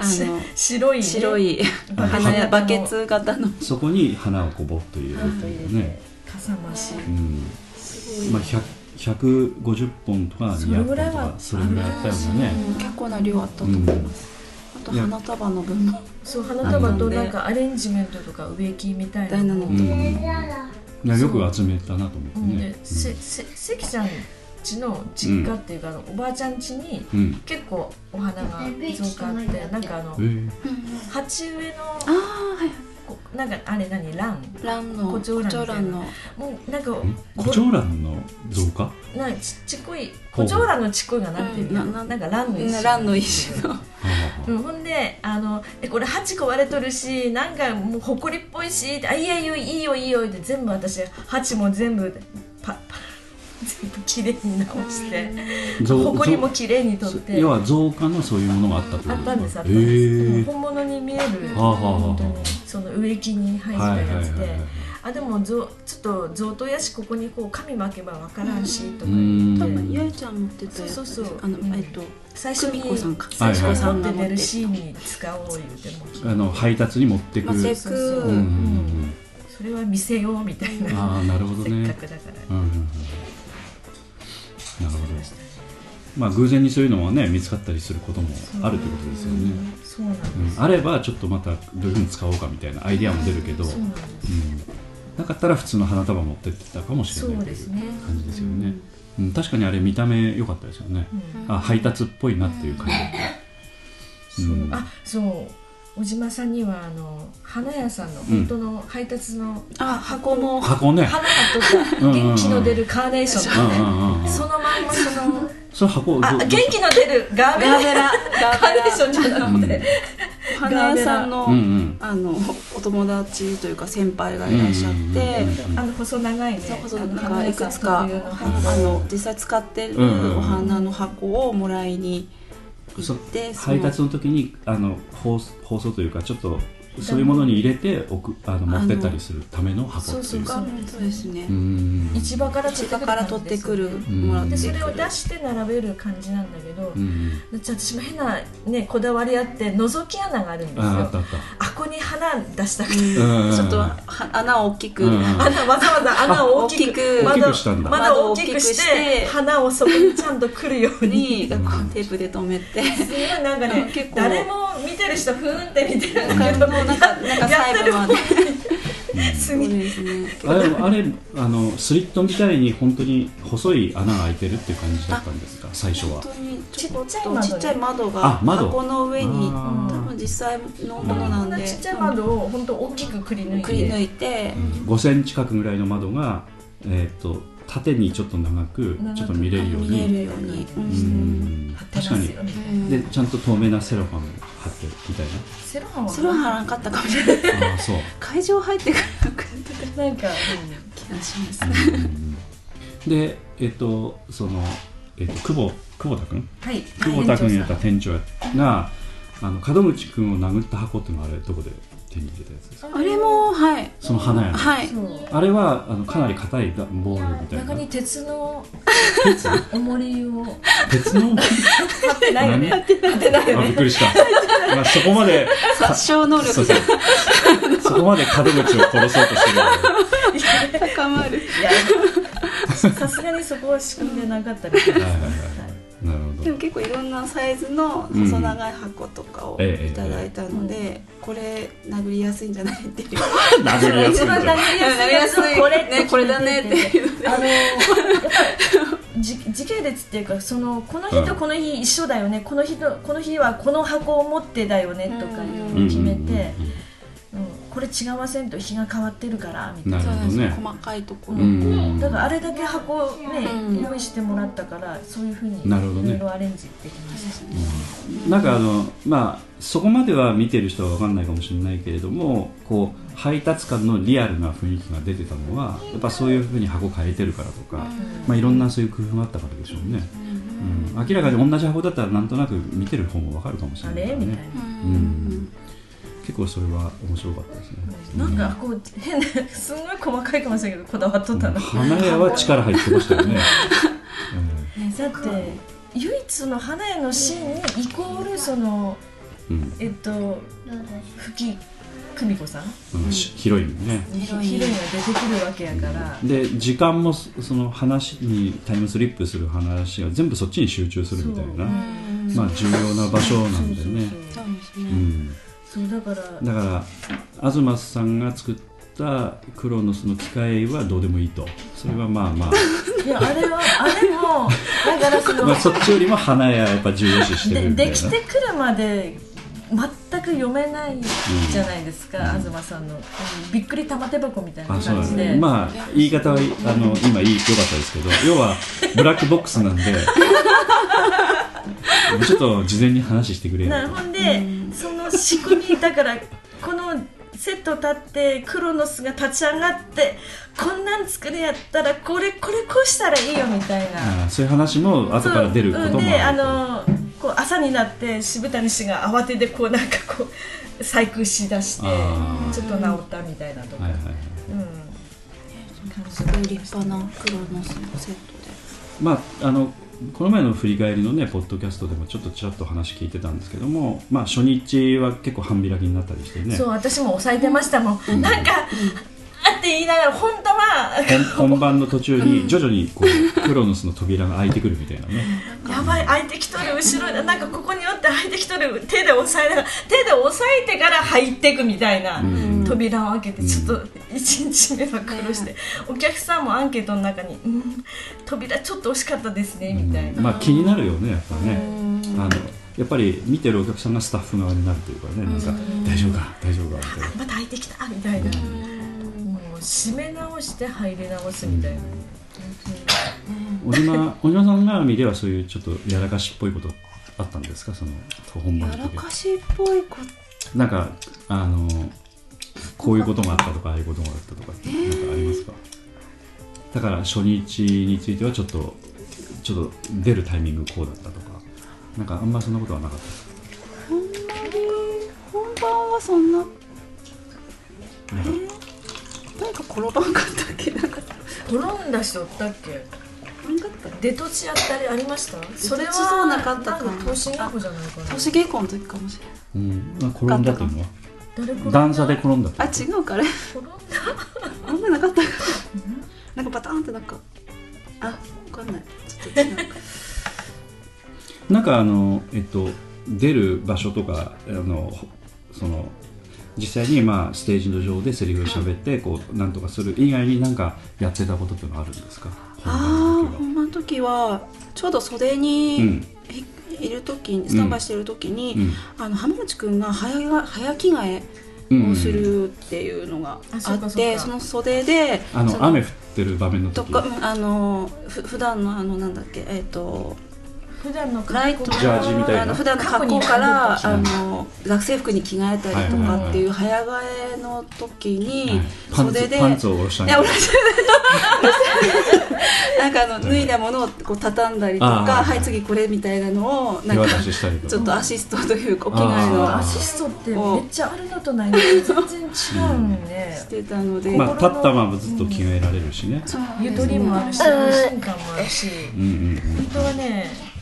あの白い、ね、白い。花やバケツ型の。そこに花をこうボッと入れると入れて、ね、かさ増し。うん。まあ、100 150本とかそれ200ぐらいは本とかそれぐらいあったよね。う。ん結構な量あったと思います。あと花束の分もそう花束となんかアレンジメントとか植木みたいなの。もうん、いやよく集めたなと思ってうん。ねで、せせ関ちゃん家の実家っていうか、あのおばあちゃん家にうん。うん結構お花が増加あってなんかあのえー。鉢植えのああはいこなんかあれ何？ラン？蘭の胡蝶蘭の。もうなんかん？胡蝶蘭の増加なちちっこい胡蝶蘭のちっこいがなんていうの、うん。ななんか蘭の一種。蘭の一種の。うん、ほんであのえこれ鉢壊れとるしなんかもうほこりっぽいしあいやいやいいよいいよって全部私鉢も全部パパ全部きれいに直して増ほこりもきれいに取って。要は増加のそういうものがあったってこと。あったんですあったへんです、もうー本物に見える本当にその植木に生えてたはいはいはいはいやつであでもぞちょっと贈答やしここにこう紙巻けばわからんしとかう言ってん。多分八重ちゃん持ってたやつ。そうそうそう。あのうん。えっと最初に久美子さんか。最初はいはい。に持って出るシーンに使おう言うても。あの配達に持ってく。る持ってくそうそう。うんうんそれは見せようみたいな、ああなるほどせっねかくだから、うんうんうんなるほど。まあ偶然にそういうのはね見つかったりすることもあるってことですよね、そうなんです、うん。あればちょっとまたどういうふうに使おうかみたいなアイディアも出るけど、そうなんです。うん、なかったら普通の花束持ってってたかもしれないというそうですね。感じですよね、うん、確かにあれ見た目良かったですよね、あ配達っぽいなっていう感じだった、うん。あそう小島さんにはあの花屋さんの本当の配達のあ箱も箱ね。花が取った元気の出るカーネーション。うんうんうんうん。そのまんまそのそれ箱あ元気の出るガーベラ。ガーベラ。カーネーションじゃなくて、花屋さんの,、うんうん。あのお友達というか先輩がいらっしゃって、うんうんうんうんあの細長いね。そうそうあのなんかい花屋さんくつかあ花の実際使ってるお花の箱をもらいにそ行って、そ配達の時にあの包包装というかちょっとそういうものに入れて置くあの持ってったりするための箱っていう。そうそうそうですね、うん。市場から市場から取ってくるん。もらってでそれを出して並べる感じなんだけど、うん。じゃあ私も変な、ね、こだわりあって覗き穴があるんですよ。ああったあった。あここに花出したくて、うん。ちょっとは穴を大きく、穴わざわざ穴を大きく窓を大きくしてて花をそこにちゃんと来るように。テープで留めて。すごいなんかね結構。誰も見てる人ふーんって見てるんだけもうどなんかなんか最後まで。すぎ ですね。あれあれあのスリットみたいに本当に細い穴が開いてるっていう感じだったんですか？最初は。本当にちっちっちゃい窓ねとちっちゃい窓があ窓。箱の上に多分実際のものこなんで。んなちっちゃい窓を本当大きくくり抜いて。くり抜いて。5センチ角ぐらいの窓が、えー、と縦にちょっと長く長くちょっと見れるように。るように。ううん。ん貼ってます確かに。でちゃんと透明なセロファン貼ってるみたいセロハンはそれは貼らんかったかもしれない。なああそう。会場入ってからくなん。か、気がします。うん。でえっ、とその、えっと久保久保田君はい。久保田君やった店長があの門口君を殴った箱っていうのはあれどこで？手に入れたやつですか？あれもはい。その花屋のはい。あれはあのかなり硬いガボールみたいな。中に鉄の鉄？重りを。鉄の？貼ってないよね。何？貼ってないよあびっねくりした、まあ、そこまで殺傷能そう力そう。そこまで門口を殺そうとしてる高まる。いやさすがにそこは仕組んでなかったです。はいはいはいでも結構いろんなサイズの細長い箱とかをええいただいたので、これ殴りやすいんじゃないっていう。殴りやすい殴りやすい。これねこれだねっていう。あのじ時系列っていうかそのこの日とこの日一緒だよね、この日とこの日はこの箱を持ってだよねとかいうのを決めて、うんこれ違わせんと日が変わってるからみたいな。なね。細かいところ、うん。だからあれだけ箱をね、うん。用意してもらったからそういうふうにいなるほどね。ろいろアレンジできました、なんかあのまあそこまでは見てる人は分かんないかもしれないけれどもこう配達感のリアルな雰囲気が出てたのはやっぱそういうふうに箱変えてるからとか、まあ、いろんなそういう工夫があったからでしょうね、うん、明らかに同じ箱だったらなんとなく見てる方も分かるかもしれあないね。れみたいな、うん結構それは面白かったですね、なんかこう変なすんごい細かいかもしれないけどこだわっとったの、花屋は力入ってましたよね、ねだって唯一の花屋のシーンにイコールそのうん。うんえっと吹久美子さん。うん。しヒロインね。ヒロイン。が出てくるわけやから、で時間もそその話にタイムスリップする話が全部そっちに集中するみたいな、まあ重要な場所なんでね。そうですね、うんだからだから東さんが作ったクロノスの機械はどうでもいいと。それはまあまあ。いやあれはあれもだからその、まあそっちよりも花屋やっぱ重要視してるでできてくるまで全く読めないじゃないですか、東さんの、うんびっくり玉手箱みたいな感じで、ね。まあ言い方はあの今いい良かったですけど 要はブラックボックスなんでちょっと事前に話してくれよなほんで、その仕組みだからこのセット立ってクロノスが立ち上がってこんなん作るやったらこれこれこうしたらいいよみたいな。あそういう話も後から出ることもそううんであのこう朝になって渋谷氏が慌ててこうなんかこう細工しだしてちょっと治ったみたいなとか、はいはいはい。うん、すごい立派な黒のセットで。まああのこの前の振り返りのねポッドキャストでもちょっとちらっと話聞いてたんですけども、まあ、初日は結構半開きになったりしてね。そう私も抑えてましたもん、なんかって言いながら本当は本 本番の途中に徐々にこうクロノスの扉が開いてくるみたいな。ねやばい開いてきとる後ろでなんかここによって開いてきとる手で押さえながら手で押さえてから入っていくみたいな、扉を開けてちょっと1日目は苦労して、お客さんもアンケートの中に「うん扉ちょっと惜しかったですね」みたいな、まあ気になるよねやっぱね。あのやっぱり見てるお客さんがスタッフ側になるというかねなんか大丈夫か大丈夫かみたいな。また開いてきたみたいな、もう閉め直して入れ直すみたいな、小島小島さん絡みではそういうちょっとやらかしっぽいことあったんですか？その本番やらかしっぽいこと。なんかあのこういうことがあったとかああいうことがあったとかってなんかありますか？だから初日についてはちょっとちょっと出るタイミングこうだったとかなんかあんまりそんなことはなかったですほんまに本番はそんな。なんかなんか転ばんかったっけなんか。転んだ人おったっけ？転んかった出とちやったりありました？それはそうなかったか投資学校じゃないかな。年稽古の時かもしれないうんまあ転んだという。段差で転んだとあ違うかあれ。転んだ？あんまなかったか。なんかバタンってなんか。あわかんない。ちょっと違うか。なんかあのえっと出る場所とかあのその実際にまあステージの上でセリフを喋ってこうなんとかする以外になんかやってたことっていうのはあるんですか？あ本番の時は。あ本番の時はちょうど袖うにんいる時にスタンバイしてる時に、うん。あの浜口くんが早が早着替うんえをするっていうのがあそあうかそうか。ってその袖であその雨降ってる場面の時？とかうんあのふ普段のあのなんだっけえっ、と普段の格好ライトジャージみたいな？あの普段の格好から過あにの学生服に着替えたりとかっていう早替えの時にはい。パンツ袖でパンツを下ろしたいや同じなんかあの脱いだものをこう畳んだりとかはい次これみたいなのをなんかちょっとアシストというかお着替えあのアシストってめっちゃあるのとないのと全然違うんねしてたので、まあ立ったままずっと着替えられるしね。ゆとりもあるし安心感もあるし。うんうん本当はねい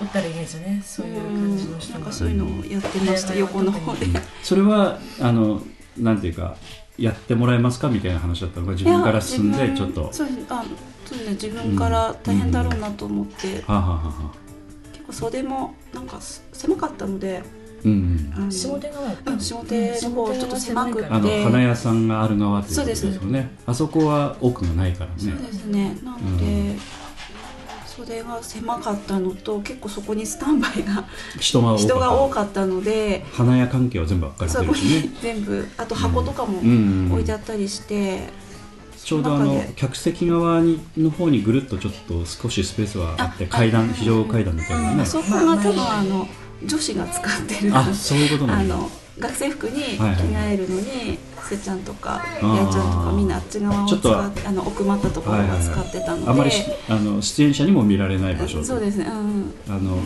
おったらいいですよね。そういう感じの人が。なんかそういうのをやってました。横の方で。うん。それはあのなんていうかやってもらえますかみたいな話だったのが自分から進んでちょっと。はそうあそうね自分から大変だろうなと思って、結構袖もなんかす狭かったのでうんうん。あの下手側下手の方ちょっと狭くあので花屋さんがある側っていうことでそうです。すよねあそこは奥がないからそうねですね。なので、袖が狭かったのと結構そこにスタンバイが 人が多かった。ので花屋関係は全部分かれそこてるしね。に 全部あと箱とかも置いてあったりして、ちょうどあの客席側にの方にぐるっとちょっと少しスペースはあってあ階段非常階段みたいなね。あそこが多分あの女子が使ってる。あそういうことなんだ。あの学生服に着替えるのに、せちゃんとかあー。やいちゃんとかみんなあっち側を使ってあの奥まったところを使ってたので、あまりしあの出演者にも見られない場所。そうですねうんあの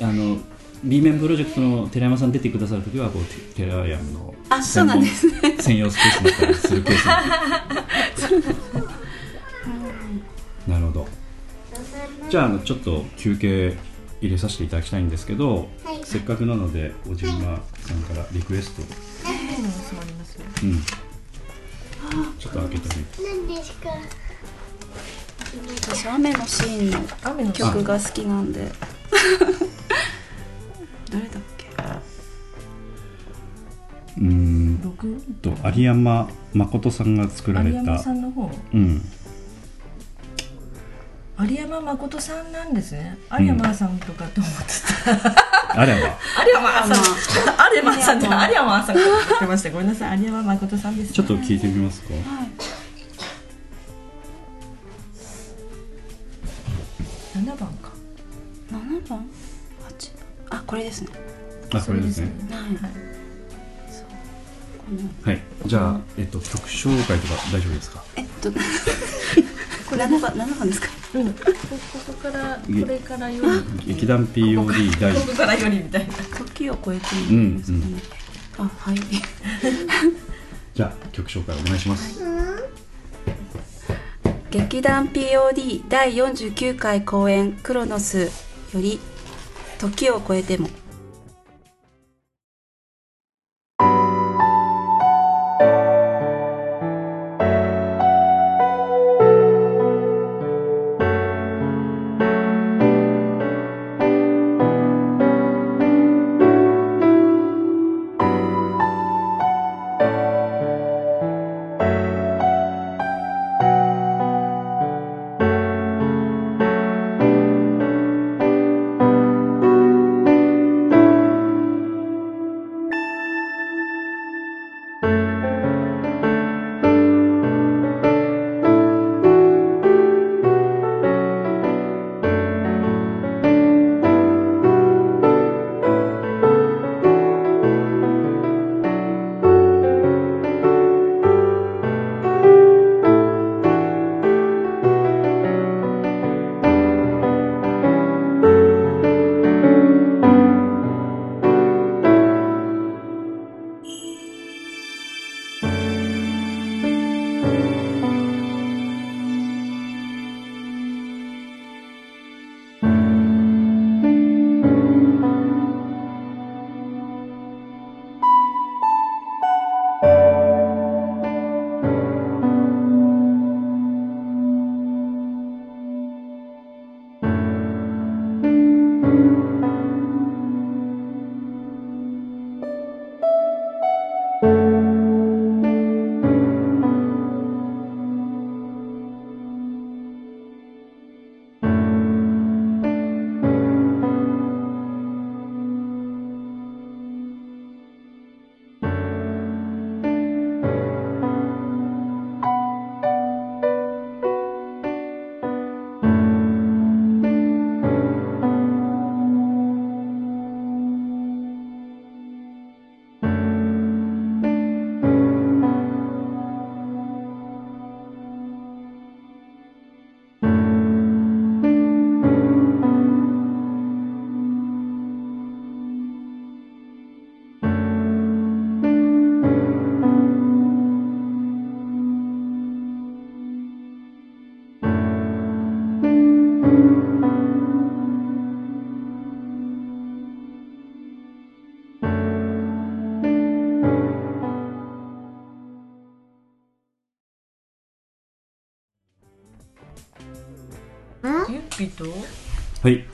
あの B 面プロジェクトの寺山さん出てくださるときはこうテテラヤムのあそうなんですね。専用スペースになったりするケースも。なるほど。じゃああのちょっと休憩入れさせていただきたいんですけど、はい。せっかくなので小島さんからリクエスト、うん、ちょっと開けてみて何ですか私雨のシーンの雨の曲が好きなんで誰だっけうーん録と有山誠さんが作られ有山たさんの方うん有山誠さんなんですね。有山さんとかと思ってた、あれば有山さん。有山さん。って有山さん。かと思ってましたごめんなさい。有山誠さんです、ね、ちょっと聞いてみますか。はい。7番か。7番？八？番あこれですね。あこれですね。はい。じゃあ、えっと、曲紹介とか大丈夫ですか？えっとこれ7番7番ですか？うん。こここからこれからより劇団 POD 第ここからよりみたいな。時を超えていいんですかね、あはい。じゃあ曲紹介お願いします。劇団 POD 第49回公演「クロノス」より「時を超えても」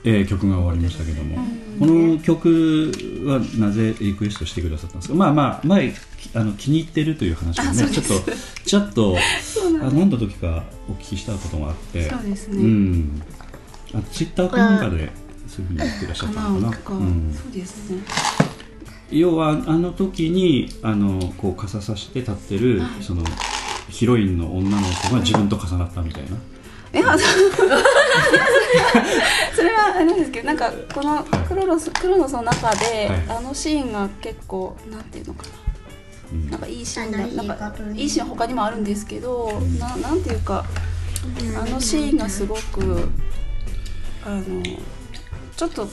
えー曲が終わりましたけども、この曲はなぜリクエストしてくださったんですか？まあまあ前きあの気に入ってるという話をねちょっとちょっとあ何の時かお聞きしたことがあって。そうですね。うん。あツイッターかなんかでそういうふうに言ってらっしゃったのかな、かうん。そうですね。要はあの時にあのこう傘さして立ってる、そのヒロインの女の子が自分と重なったみたいな、いや それはあれなんですけどなんかこのクロノスクロノスの中で、はい。あのシーンが結構なんていうのかうん。ななんかいいシーンがなんかいいシーン他にもあるんですけど、ななんていうかあのシーンがすごくあのちょっと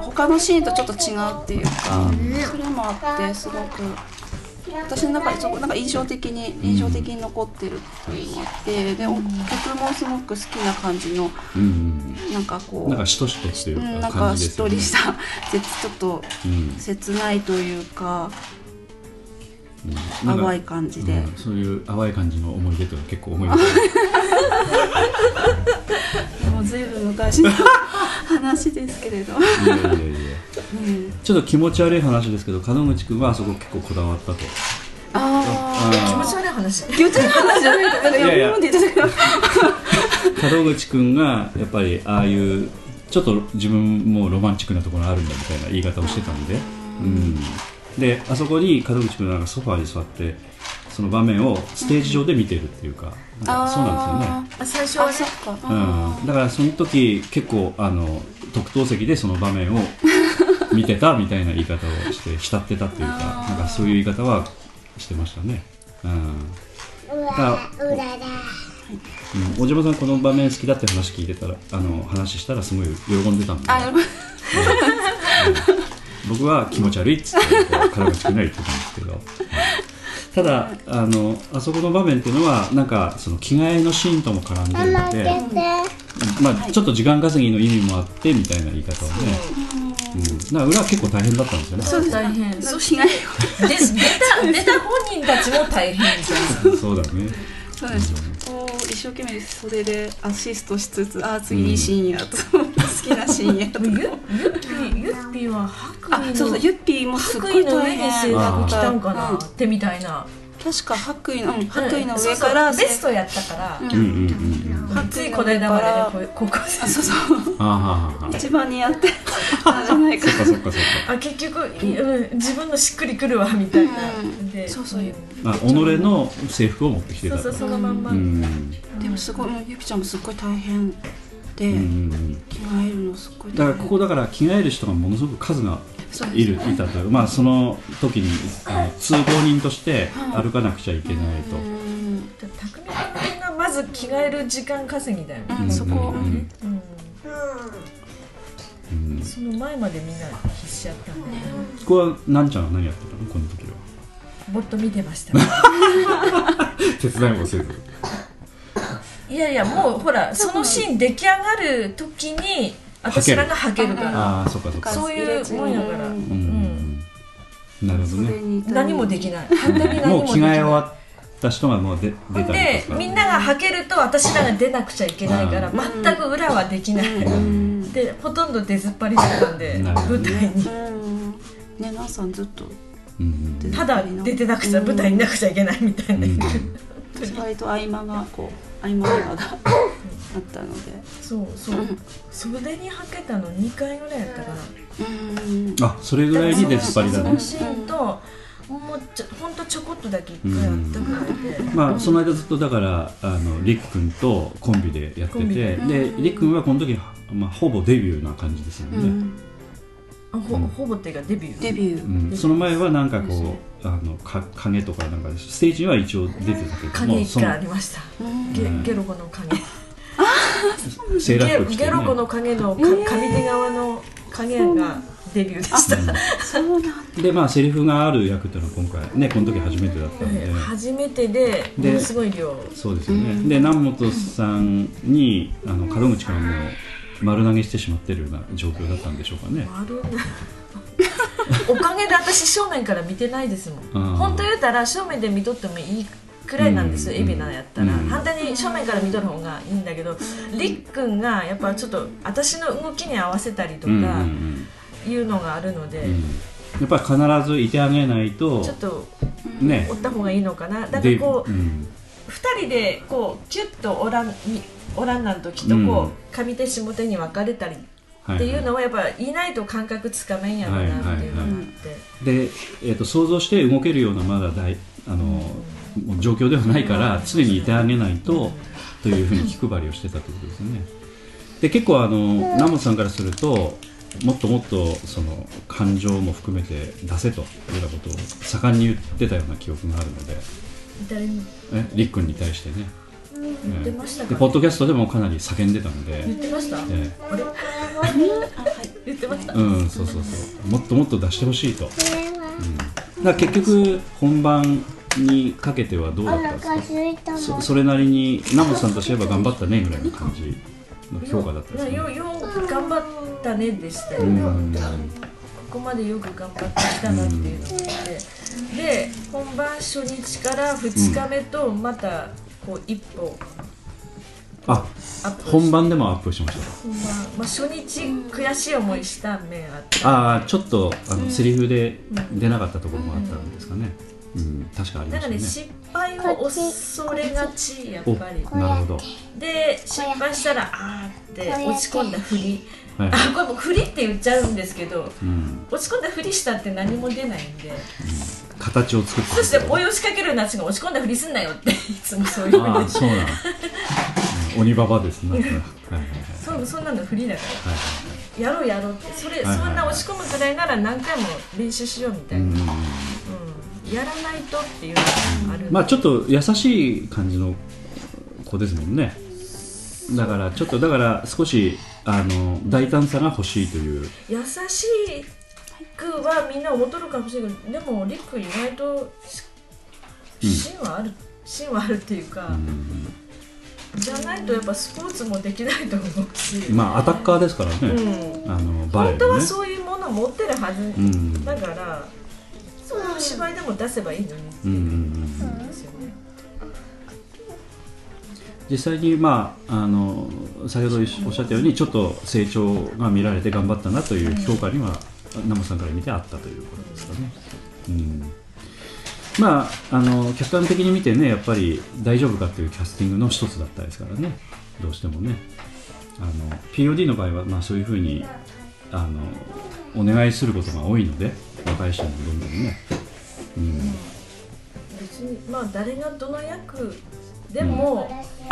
他のシーンとちょっと違うっていうか、それもあってすごく私の中でそこなんか印象的に印象的に残ってるっていうのがあってでお曲もすごく好きな感じのうんなんかこうなんかしとしとっていううん、なかんかしっとりした切ちょっとうん。切ないというか淡い感じで、うんそういう淡い感じの思い出というのは結構思い出す もうずいぶん昔の話ですけれど、いやいやいや。うん、ちょっと気持ち悪い話ですけど門口君はあそこ結構こだわったと。あ気持あち悪い話。あ気持ち悪い話じゃないかなんかいやいや。読んでいただけどー門口君がやっぱりああいうちょっと自分もロマンチックなところあるんだみたいな言い方をしてたんで、うん、であそこに門口君なんかソファーに座ってその場面をステージ上で見てるっていうか、なんかそうなんですよね。あ最初はそっか、う。ん、だからその時結構あの特等席でその場面を 見てたみたいな言い方をして浸ってたっていうかなんかそういう言い方はしてましたね、うん。うわうん、おじまさんこの場面好きだって話聞いてたらあの話したらすごい喜んでたんであやばい。僕は気持ち悪いっつってこう門口君が言ってたんですけど、ただあのあそこの場面っていうのはなんかその着替えのシーンとも絡んでるので、まあ、ちょっと時間稼ぎの意味もあってみたいな言い方をね、う。ん、だから裏は結構大変だったんですよね。そう大変そそう被害をで出た出た本人たちも大変そうだねそうですこう一生懸命袖でアシストしつつあー次いいシーンやと好きなシーンやとゆゆっぴゆっぴは白衣のあそうそうユッピーもすっごい白衣の上に大変制服着たんかなうんってみたいな確か白衣の、うん、白衣のうん上からそうそう。ベストやったから。うん。うんうんうんうん。ついこの間までねこう高校生。あそうそう。あーはーはー一番似合ってたんじゃないかそっかそっか。そっか。あ結局、うん、自分のしっくりくるわみたいな、うん。でそうそう。まあ己の制服を持ってきてたとそうそうそのまんま、う。ん。でもすごいうんゆきちゃんもすっごい大変で、うんうんうん。着替えるのすっごい大変。だからここだから着替える人がものすごく数がそういるいたと。い。うまあその時にあの通行人として歩かなくちゃいけないと、うん。匠君がまず着替える時間稼ぎだよね、うんそこ、うんうん。うん。その前までみんな必死やったんだよね。ここはなんちゃんは何やってたの？この時は。もっと見てました。手伝いもせず。いやいやもうほらそのシーン出来上がる時に私らが履けるから。ああそっかそっか。そういうもんやから、なるほどね。何もできない本当に何もう着もできない替え終わった人がもう出出たりでとかみんなが履けると私らが出なくちゃいけないからうん。全く裏はできない、うん。でほとんど出ずっぱりしてたんで舞台に。うん。ねなさんずっとただ出てなくちゃ舞台にいなくちゃいけないみたいな、うん。割と合間がこう合間合間があったので。そうそう。袖に履けたの2回ぐらいやったかな。うん。あそれぐらいに出ずっぱりだね。そのシーンともうちょほんとちょこっとだけ1回あったぐらいで、まあその間ずっとだからあのリック君とコンビでやっててコンビで。でリック君はこの時、まあ、ほぼデビューな感じですよね、うん。あほほぼっていうかデビュー。デビュー。うん。その前はなんかこうあのか影とかなんかステージには一応出てたけど影一回ありました。ゲうん。ゲロコの影。セーラー服着て、ね、ゲゲロコの影のか上手側の影がデビューでした、そうなんでまあセリフがある役っていうのは今回ねこの時初めてだったんで、えー初めてででものすごい量。そうですよね、で南本さんにあの門口からもう丸投げしてしまってるような状況だったんでしょうかね。おかげで私正面から見てないですもうんん本当言うたら正面で見とってもいいくらいなんですよ、うん。海老名やったら、うん。反対に正面から見とる方がいいんだけどりっくんがやっぱちょっと私の動きに合わせたりとうんうんかうん。いうのがあるので、うん。やっぱり必ずいてあげないとちょっとね。おった方がいいのかな。だからでこう、うん2人でこうキュッとおらんみおらんなん時とこう、上手下手に分かれたりはっていうのはやっぱいないと感覚つかめんやろなっていうのがあって、で、えー、と想像して動けるようなまだ大あの、もう状況ではないから常にいてあげないとというふうに気配りをしてたということですよね。で結構あの南本さんからするともっともっとその感情も含めて出せというようなことを盛んに言ってたような記憶があるので誰にえりっくんに対してね、言ってましたか、でポッドキャストでもかなり叫んでたので、言ってました、えあれ？言ってました、えうんそうそうそう。もっともっと出してほしいと、うん、だから結局本番にかけてはどうだったんですか？すいたの。そそれなりに南本さんとしては頑張ったねぐらいの感じの評価だったんですか、よよう頑張ったねでしたよ、うんここまでよく頑張ってきたなっていうのがあって、で本番初日から2日目とまたこう一歩あ本番でもアップしました本番、まあ、初日悔しい思いした面あってああちょっとあのセリフで出なかったところもあったんですかね、うん、確かありまなんかねしたね失敗を恐れがちやっおぱり。なるほど、で失敗したらあーって落ち込んだふりはい。あこれもうふりって言っちゃうんですけどうん、落ち込んだふりしたって何も出ないんで。形を作ってそして追い押しかけるなちが落ち込んだふりすんなよっていつもそういうふうああにそうな 鬼ババですね、はいはいはい。そうそんなのふりだかはいらやろうやろうって。それ、はいはいはい。そんな落ち込むくらいなら何回も練習しようみたいな、うん。うん。やらないとっていうのがあるまあちょっと優しい感じの子ですもんね。だからちょっとだから少しあの大胆さが欲しいという。優しくはみんな思っとるかもしれないけどでもリック意外とうん芯はある、芯はあるっていうか、じゃないとやっぱスポーツもできないと思うし、まあアタッカーですからね、うん、あのバレ本当はそういうものを持ってるはず、うん。だからそういう芝居でも出せばいいのにっていうんうんううん。ですよね。実際にまああの先ほどおっしゃったようにちょっと成長が見られて頑張ったなという評価にはナモさんから見てあったということですかね。うん。まあ、あの客観的に見てねやっぱり大丈夫かというキャスティングの一つだったですからね。どうしてもね。あの POD の場合は、まあ、そういうふうにあのお願いすることが多いので若い人もどんどんね、うん、別にまあ誰がどの役でも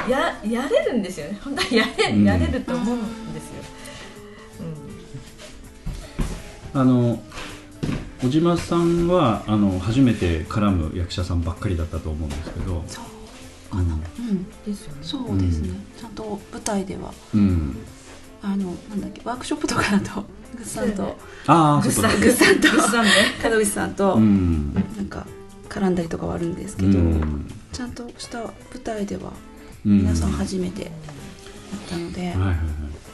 ややれるんですよね。本当はやれ,、うん。やれると思うんですよ、あの小島さんはあの初めて絡む役者さんばっかりだったと思うんですけど。かな、うん、うん、ですよねそうですね、ちゃんと舞台では。うん、あのなんだっけワークショップとかだと グッさんと。ああグッサンそうかグッサンと門口さんとうん。なんか絡んだりとかはあるんですけど、うんちゃんとした舞台ではうん。皆さん初めてだったので、はいはいは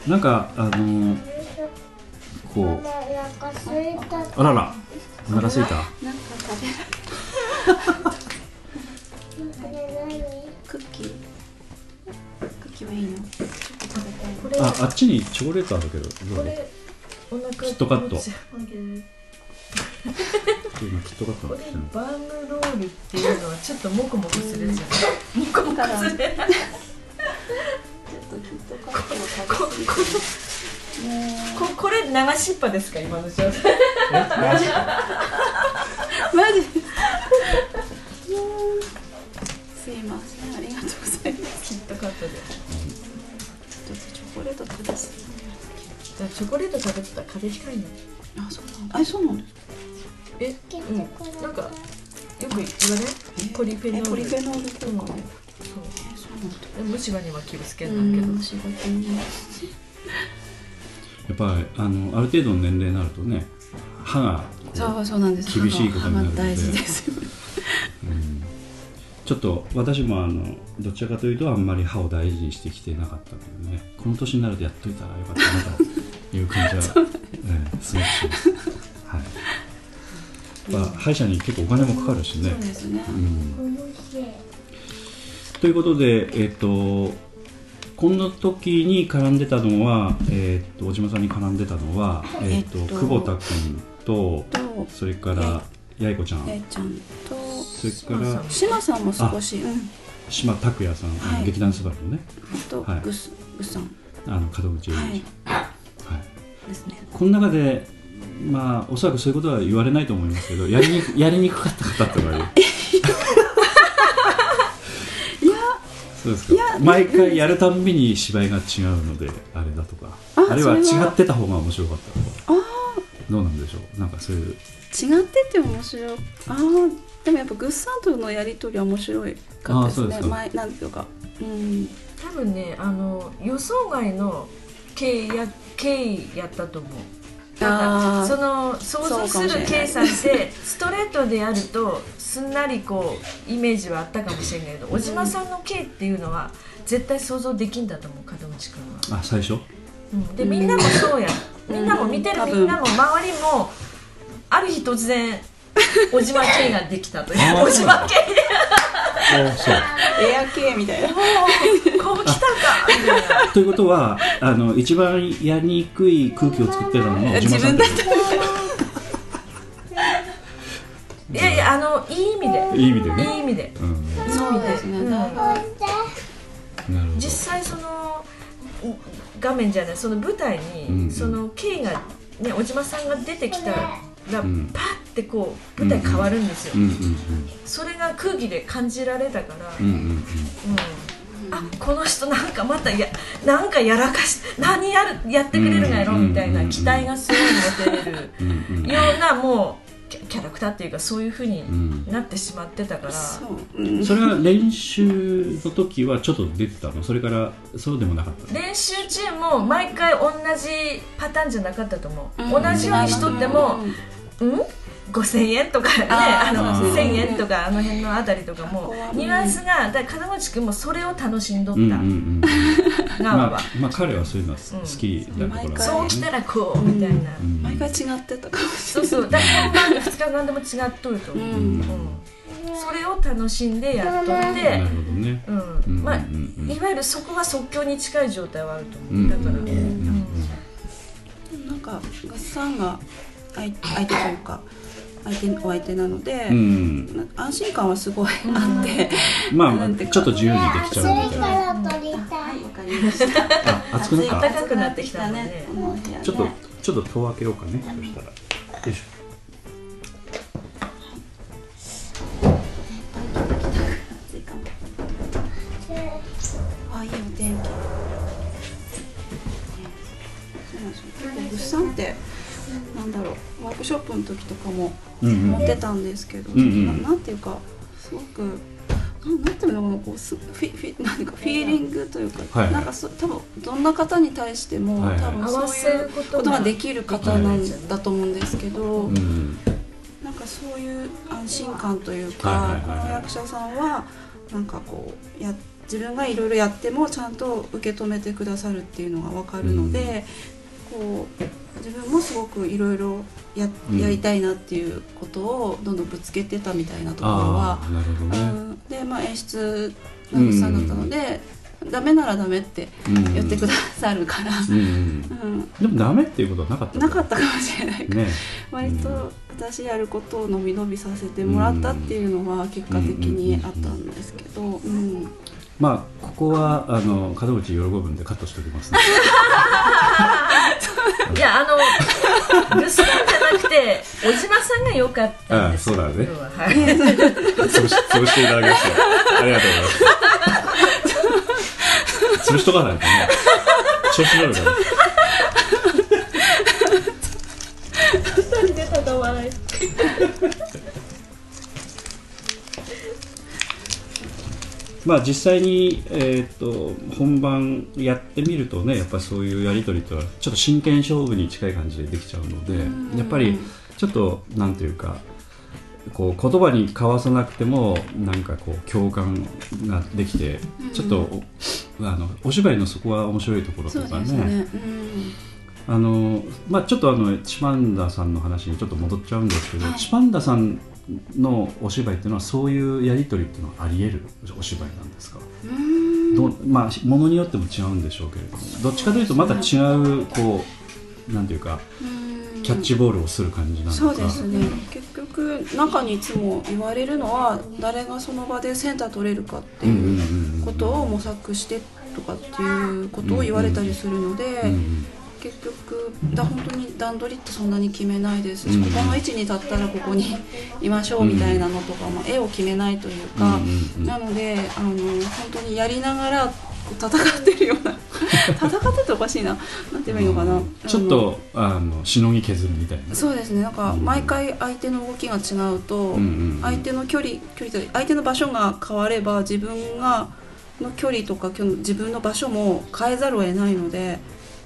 い。なんかあのこう。あらら。お腹すいた？なんか食べこれ何？クッキー。クッキーはいいの？ちょっと食べたいこれああっちにチョコレートあるけどどう？キットカット今キットカットこれが来てるバームロールっていうのはちょっとモコモコするじゃんモコモコするちょっとキットカットを食べ過ぎてもここれ流しっぱですか今の状態うマジ？すいません。ありがとうございます。キットカットで。ちょっとチョコレート食べすだからチョコレート食べてたら風邪ひかんの。ぎあそうなんだ。あそうなんですえうん。なんかよく言わない？ポリフェノール。えポリフェノール効果ね。そうえそう。なんだ虫歯には気をつけうんなんけど、ん仕事にやっぱりあのある程度の年齢になるとね歯がそうそうなんです。厳しいことになるので。大事です。うん。ちょっと私もあのどちらかというとあんまり歯を大事にしてきてなかったのでね。この年になるとやっといたらよかったなという感じは、ええすごくします、はいまあ、歯医者に結構お金もかかるしね。そうですね。うん。おいしいということで、えっとこの時に絡んでたのは、えっと小島さんに絡んでたのは、えっとえっと久保田君ととそれから八重子ちゃん。ちゃんとそれから志麻さんも少しうん島拓也さん、はい。劇団スバルのね。あとはい。グスグさん。あの門口英二、はい。はい。ですね。この中でまあおそらくそういうことは言われないと思いますけどやりにく やりにくかった方とかいるいやそうですか。毎回やるたんびに芝居が違うのであれだとか。ああれは。違ってた方が面白かったとか。あどうなんでしょう？なんかそういう。違ってて面白い。あーでもやっぱグッさんとのやりとりは面白いかったですね。あーそうですか。前なんていうか。うん。多分ねあの予想外の経緯や経緯やったと思うなんあーかその想像する計算ってストレートでやるとすんなりこうイメージはあったかもしれないけど小島さんの経っていうのは絶対想像できんだと思う門口君は、あ最初？うん、でみんなもそうやみんなも見てるうん。みんなも周りもある日突然 小島慶ができたという。小島慶あそうエア系みたいな。こう来たか。みたいなということはあの一番やりにくい空気を作ってたのは自分だった。いやいやあのいい意味で。いい意味でね。いい意味で。うん。そうですね、実際その画面じゃないその舞台に、うんその K がね小島さんが出てきたら、ん。パッてこう舞台変わるんですよ、うんうんそれが空気で感じられたから、うんうんうん。うん。あこの人なんかまたやなんかやらかし何やるやってくれるんやろうんみたいな期待がすごい持てれるようなもうキャキャラクターっていうかそういうふうにん。なってしまってたから、そう、うん、それは練習の時はちょっと出てたの？それからそうでもなかったの？練習中も毎回同じパターンじゃなかったと思う、うん。同じようにしとっても、うん5000円とかねあのそうです1000ね円とかあの辺のあたりとかもニュアンスがだから金持君もそれを楽しんどった、うんうんうん まあ、まあ彼はそういうのは好きなところうんはそうきたらこうみたいな、うん。毎回違ってたかもしそうそう。だから本番で2日間でも違っとると思う、うん。うん。それを楽しんでやっとってなるほどね。うん。うんまあうんうん。いわゆるそこは即興に近い状態はあると思う、うんだから、うんうん。うん。れないなんかガッサンが相相手というか相手お相手なので、うん。な安心感はすごいあって、まあなんていうか。ちょっと自由にできちゃうみ暑い？たい。なわかりましたあ熱くなった暖かくなってきたのね。ちょっとちょっと戸を開けようかね。そしたら。よいし暑い。かもあいいお天気。ね。そうなんですよ。結構物産ってなんだろうワークショップの時とかも持ってたんですけど、うんうんななんていうかすごくなんていうのかなこうすフィフィなんかフィーリングというか、はいはい。なんかそ多分どんな方に対しても、はいはい。多分合わそういうせることができる方なんだと思うんですけど、うんなんかそういう安心感というか、はいはいはいこの役者さんはなんかこうや自分がい。ろいろやってもちゃんと受け止めてくださるっていうのが分かるので、こう自分もすごくいろいろやりたいなっていうことをどんどんぶつけてたみたいなところあはうね。んで、まあ、演出のグさんだったので、ダメならダメってうん言ってくださるから、うんうんうん。でもダメっていうことはなかったなかったかもしれない。ね。割と私やることを伸び伸びさせてもらったっていうのは結果的にあったんですけど、うんまあここはあの門口喜ぶんでカットしておきますね。いやあのグスなんじゃなくて小島さんが良かったんですよああそうだね。要ははい。潰し潰していただきましてありがとうございます。潰しとかないとね。調子乗るから。出たと笑いまあ実際に、えー、と本番やってみるとねやっぱりそういうやり取りとはちょっと真剣勝負に近い感じでできちゃうのでやっぱりちょっとなんていうかこう言葉に交わさなくてもなんかこう共感ができてちょっとおあのお芝居のそこは面白いところそとかね、うん。あのまあ、ちょっとあのチパンダさんの話にちょっと戻っちゃうんですけど、はい。チパンダさんのお芝居っていうのはそういうやり取りっていうのはあり得るお芝居なんですか？どうまあものによっても違うんでしょうけれどもどっちかというとまた違うこうなんていうかうん。キャッチボールをする感じなのか？そうですね。結局中にいつも言われるのは誰がその場でセンター取れるかってうんうんいううんうんことを模索してとかっていうことを言われたりするので、うんうん結局だ本当に段取りってそんなに決めないです。し、うん。ここの位置に立ったらここにいましょうみたいなのとかも絵を決めないというか、うんなのであの本当にやりながら戦ってるような 戦ってておかしいな。なんて言えばいいのかな、ちょっとあのしのぎ削るみたいな。そうですね。なんか毎回相手の動きが違うと、相手の距離距離と相手の場所が変われば自分がの距離とか自分の場所も変えざるを得ないので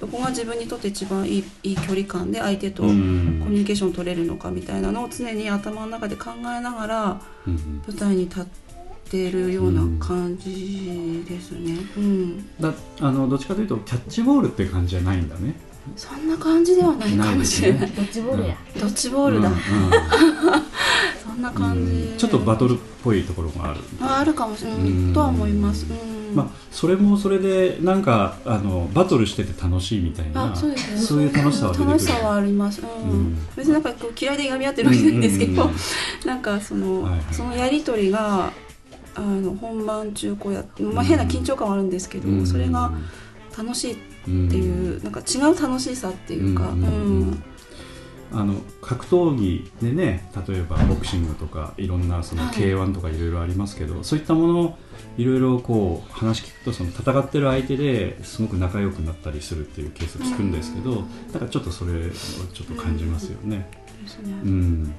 どこが自分にとって一番いいいい距離感で相手とコうん。ミュニケーション取れるのかみたいなのを常に頭の中で考えながら舞台に立ってるような感じですね。うん、だあのどっちかというとキャッチボールって感じじゃないんだねそんな感じではないかもしれない。ドッジボールや、ドッジボールだ。うん そんな感じ、うん。ちょっとバトルっぽいところがあるああるかもしれない、うんとは思います。うん、まあ、それもそれでなんかあのバトルしてて楽しいみたいなあそうですね。そういう楽しさは出てくる。楽しさはあります。うん。うん。別になんかこう嫌いでいがみ合ってるわけじゃないんですけど、うんうんうん なんかその、はいはい。そのやりとりがあの本番中こうやまあ変な緊張感はあるんですけど、うん。それが楽しいっていう、なんか違う楽しさっていうか、ううんん。うんあの格闘技でね例えばボクシングとかいろんなそのはい K1 とかいろいろありますけど、そういったものをいろいろこう話聞くとその戦ってる相手ですごく仲良くなったりするっていうケースを聞くんですけど、だからちょっとそれをちょっと感じますよね。ですねうん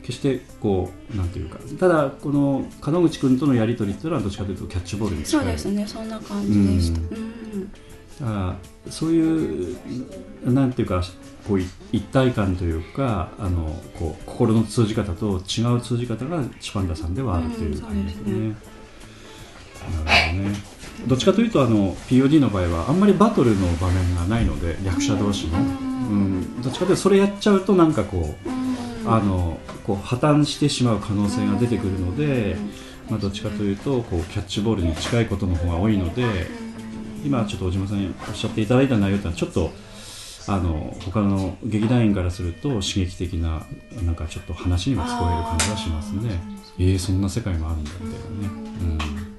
決してこうなんていうかただこの門口君とのやり取りっていうのはどっちかというとキャッチボールに近いそうですね。そんな感じでした。ううん。だからそういうなんていうかこうい一体感というかあのこう心の通じ方と違う通じ方がチパンダさんではあるという感じですね。うんなるほどね。どっちかというとあの POD の場合はあんまりバトルの場面がないので役者同士の、うん、どっちかというとそれやっちゃうとなんかこううんあのこう破綻してしまう可能性が出てくるので、まあ、どっちかというとこうキャッチボールに近いことの方が多いので今ちょっと小島さんにおっしゃっていただいた内容ってのはちょっとあの他の劇団員からすると刺激的ななんかちょっと話にも聞こえる感じがしますね。えー、そんな世界もあるんだみたいなね。うん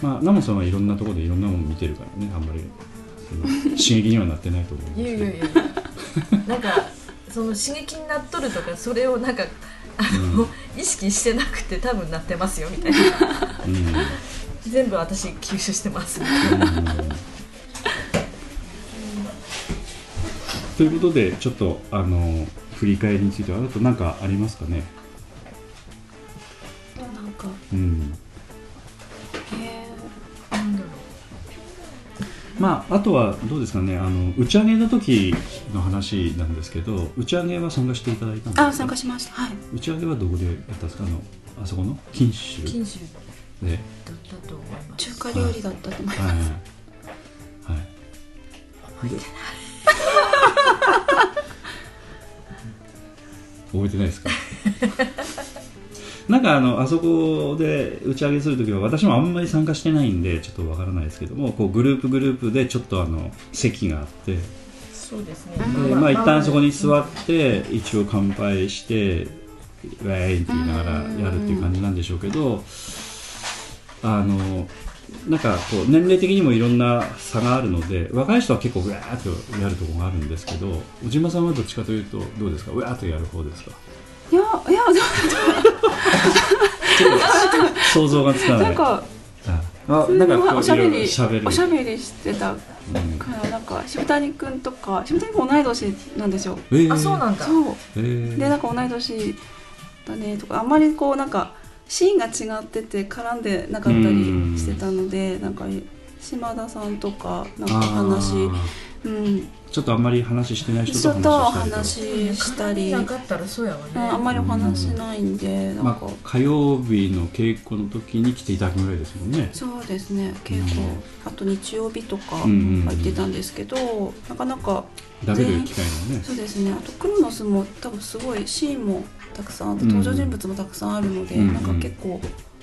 まあ、ナモさんはいろんなところでいろんなもの見てるからねあんまり刺激にはなってないと思うんいですけどやいやいやなんかその刺激になっとるとかそれをなんかあの、意識してなくて多分なってますよみたいなうん全部私吸収してます。ということでちょっとあの振り返りについてはあと何かありますかね、なんか、うん、えなんだろまああとはどうですかね？あの打ち上げの時の話なんですけど打ち上げは参加していただいたんですか？ー、あ、参加しました。はい。打ち上げはどこでやったんですか？あのあそこの？錦州。うで禁酒だはいったと思います。中華料理だったと思います。はい。はい。覚えてない。ですか？なんかあのあそこで打ち上げするときは私もあんまり参加してないんでちょっとわからないですけどもこうグループグループでちょっとあの席があって。そうですね。でまあ一旦そこに座って一応乾杯してウェーイって言いながらやるっていう感じなんでしょうけどあのなんかこう年齢的にもいろんな差があるので若い人は結構ウェーっとやるところがあるんですけど小島さんはどっちかというとどうですか？ウェーっとやる方ですか？いや、いや、で想像がつかない。もなんか、あなんかおしゃべり、おしゃべりしてたうんから、なんか、渋谷君とか、渋谷君同い年なんですよ。えー。あそうなんだ。そう。えーでなんか同い年だねとかあんまりこうなんかシーンが違ってて絡んでなかったりしてたのでなんか島田さんとかなんか話うん。ちょっとあんまり話してない人と話したりとか。話したり。なかったらそうやわねうん。あんまりお話しないんでなんか。まあ、火曜日の稽古の時に来ていただくぐらいですもんね。そうですね。稽古。あと日曜日とかうんうんうん。入ってたんですけどなかなか食べる機会のね。そうですね。あとクロノスも多分すごいシーンもたくさんあってうん。登場人物もたくさんあるので、うんなんか結構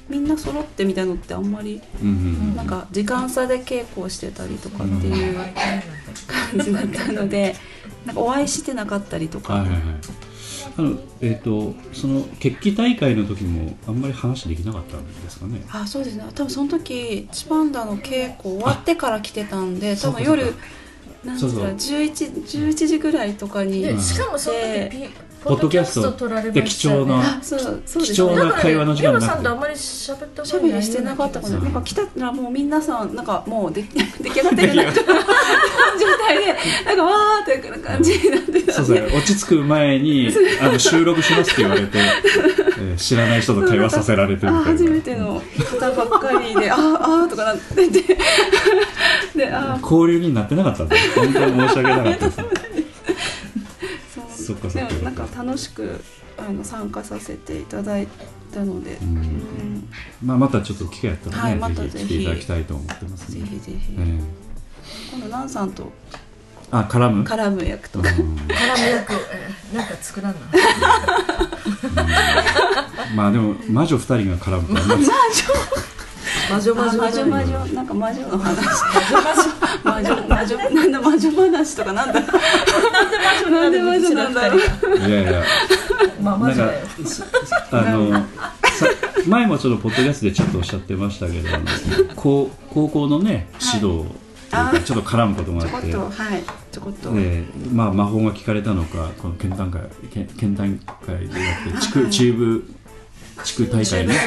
みんな揃ってみたいのってあんまりうんうんなんか時間差で稽古をしてたりとかっていう感じだったのでなんかお会いしてなかったりとか、はいはいはい。あのえっ、とその決起大会の時もあんまり話できなかったんですかね？あそうですね。多分その時チパンダの稽古終わってから来てたんで多分夜そうかそうか。何時だそうそう。11, 11時ぐらいとかにでしかもその時ポッドキャスト撮られでましたよね。貴重なあそうそうです貴重なだから会話の時間ねなくリオさんとあんまり喋ったおしゃべりしてなかったかななんか来たらもう皆さんなんかもうで出来上がってるな状態でなんかわーってくる感じになってた。そうんそう落ち着く前にあの収録しますって言われて、えー知らない人と会話させられてるあみたいな。初めての方ばっかりであーあーとかなってて。であー。交流になってなかったんで本当に申し訳なかったですでもなんか楽しくあの参加させていただいたので、うん。うん。まあ、またちょっと機会あったらね、はいまたぜひ来ていただきたいと思ってますね。ぜひぜひ、ええ。今度ナンさんと。あ絡む？絡む役と。か、うん。絡む役。えなんか作らんなまあでも魔女二人が絡むとあんまり魔女？魔あ魔女魔女魔女。なんか魔女の話魔女魔女なんだ魔女話とかなんだなんで魔女なんだろういやいやまあ魔なんか女だよすあのさ前もちょっとポッドキャストでちょっとおっしゃってましたけどあの高高校のね指導というかちょっと絡むことがちょこあっ、ってとはいちょこっと、でまあ、魔法が聞かれたのかこの県大会県県大会でやって地区中部地区大会ね。ん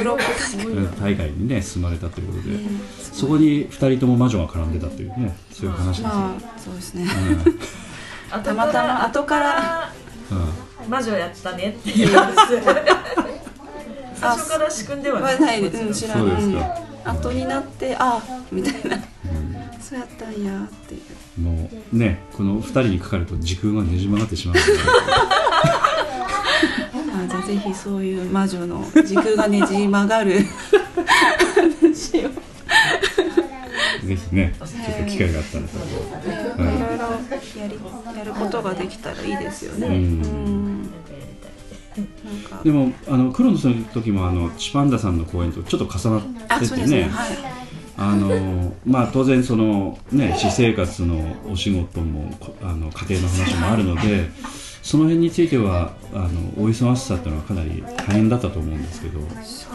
大会にね進まれたということで、そこに2人とも魔女が絡んでたというねそういう話ですよ、まあそうですね。後たまたま後から。うん。うん魔女やったねっていう。最初から仕組んでははないうん知らんそうですか。うん後になってあみたいな。そうやったんやっていう。もうねこの2人にかかると時空がねじ曲がってしまう あじゃあぜひそういう魔女の時空がねじ曲がる 話を。ぜひねちょっと機会があったらと、いろいろやりやることができたらいいですよね。うでもあのクロノスの時もあのチパンダさんの公演とちょっと重なあっててね。あのまあ当然そのね私生活のお仕事もこあの家庭の話もあるのでその辺についてはあのお忙しさというのはかなり大変だったと思うんですけど。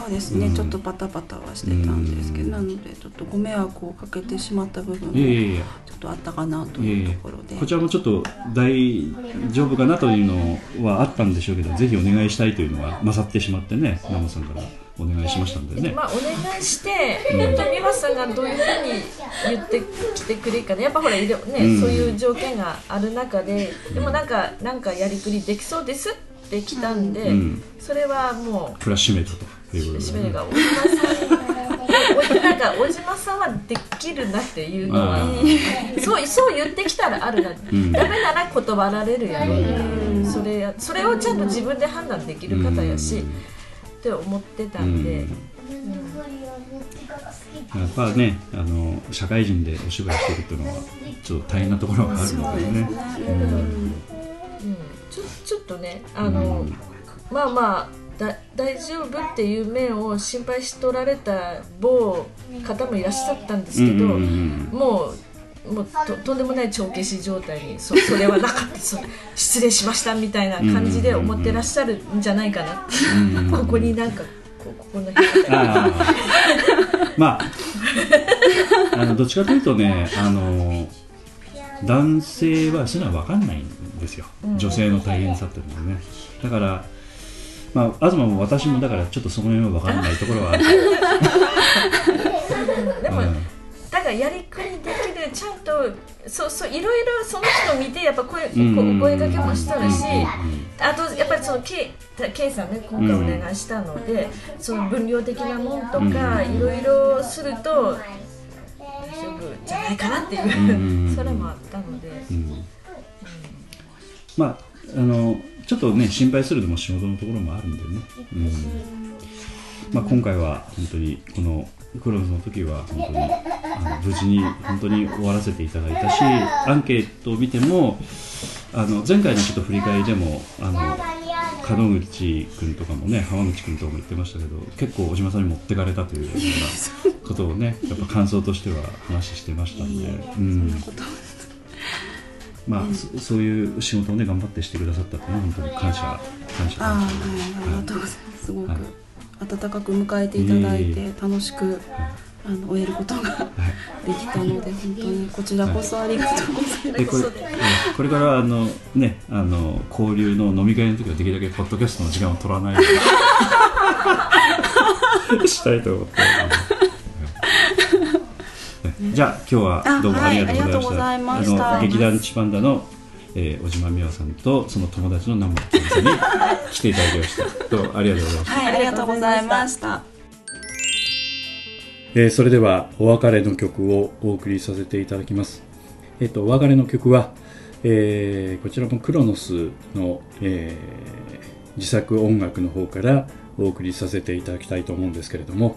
そうですね、うん。ちょっとバタバタはしてたんですけど、うん。なのでちょっとご迷惑をかけてしまった部分もちょっとあったかなというところで。こちらもちょっと大丈夫かなというのはあったんでしょうけどぜひお願いしたいというのは勝ってしまってねナモさんからお願いしましたんでね。まあお願いして、本当に美和さんがどういうふうに言ってきてくれるかね。やっぱほらね、うん。そういう条件がある中ででもなんかなんかやりくりできそうですって来たんで、うん。それはもプラス締めたといううことで、ね、しめが小島さんおなんか小島さんはできるなっていうのはあそうそう言ってきたらあるな、ん。ダメなら断られるやろ。うな、それやそれをちゃんと自分で判断できる方やし、って思ってたんで。やっぱねあの社会人でお芝居してるっていうのはちょっと大変なところがあるのでね。うん。うん。ちょちょっとねあの、まあまあだ大丈夫っていう面を心配しとられた某方もいらっしゃったんですけど、もうもうととんでもない帳消し状態にそそれはなかった。そ失礼しましたみたいな感じで思ってらっしゃるんじゃないかな。ここになんかこここの辺まあ あのどっちかというとねあの男性はそういうのは分かんないんですよ、女性の大変さっていうのはね。だからまあ東も私もだからちょっとその辺は分かんないところはある、でも、うん。だからやりくりできるちゃんとそうそういろいろその人見てやっぱ声,、うんうんうんお声掛けもしとるし、うんうんうんあとやっぱりその K, K さんね今回お願いしたので、その分量的なもんとかいろいろすると大丈夫じゃないかなっていう、うんうん。それもあったので、うん。まああのちょっとね心配するのも仕事のところもあるんでね、うん。まあ、今回は本当にこのクローズの時は本当にあの無事に本当に終わらせていただいたしアンケートを見てもあの前回のちょっと振り返りでもあの門口君とかもね浜口君とかも言ってましたけど結構小島さんに持ってかれたというようなことをねやっぱ感想としては話してましたんで、うん、まあそそういう仕事をね頑張ってしてくださったっていうのは本当に感謝感謝。ああ、はい、ありがとうございます。すごくはい。温かく迎えていただいて楽しくあの終えることがはい。できたので本当にこちらこそありがとうございでこれます。えこれからあのねあの交流の飲み会の時はできるだけポッドキャストの時間を取らないようにしたいと思ってねじゃあ今日は どうもありがとうございました,、あの劇団チパンダの、えー、小島美和さんとその友達の南本さんに来ていただきましたどうもありがとうございましたはい、ありがとうございました。えーそれではお別れの曲をお送りさせていただきます。えっ、とお別れの曲は、えーこちらもクロノスの、えー自作音楽の方からお送りさせていただきたいと思うんですけれども、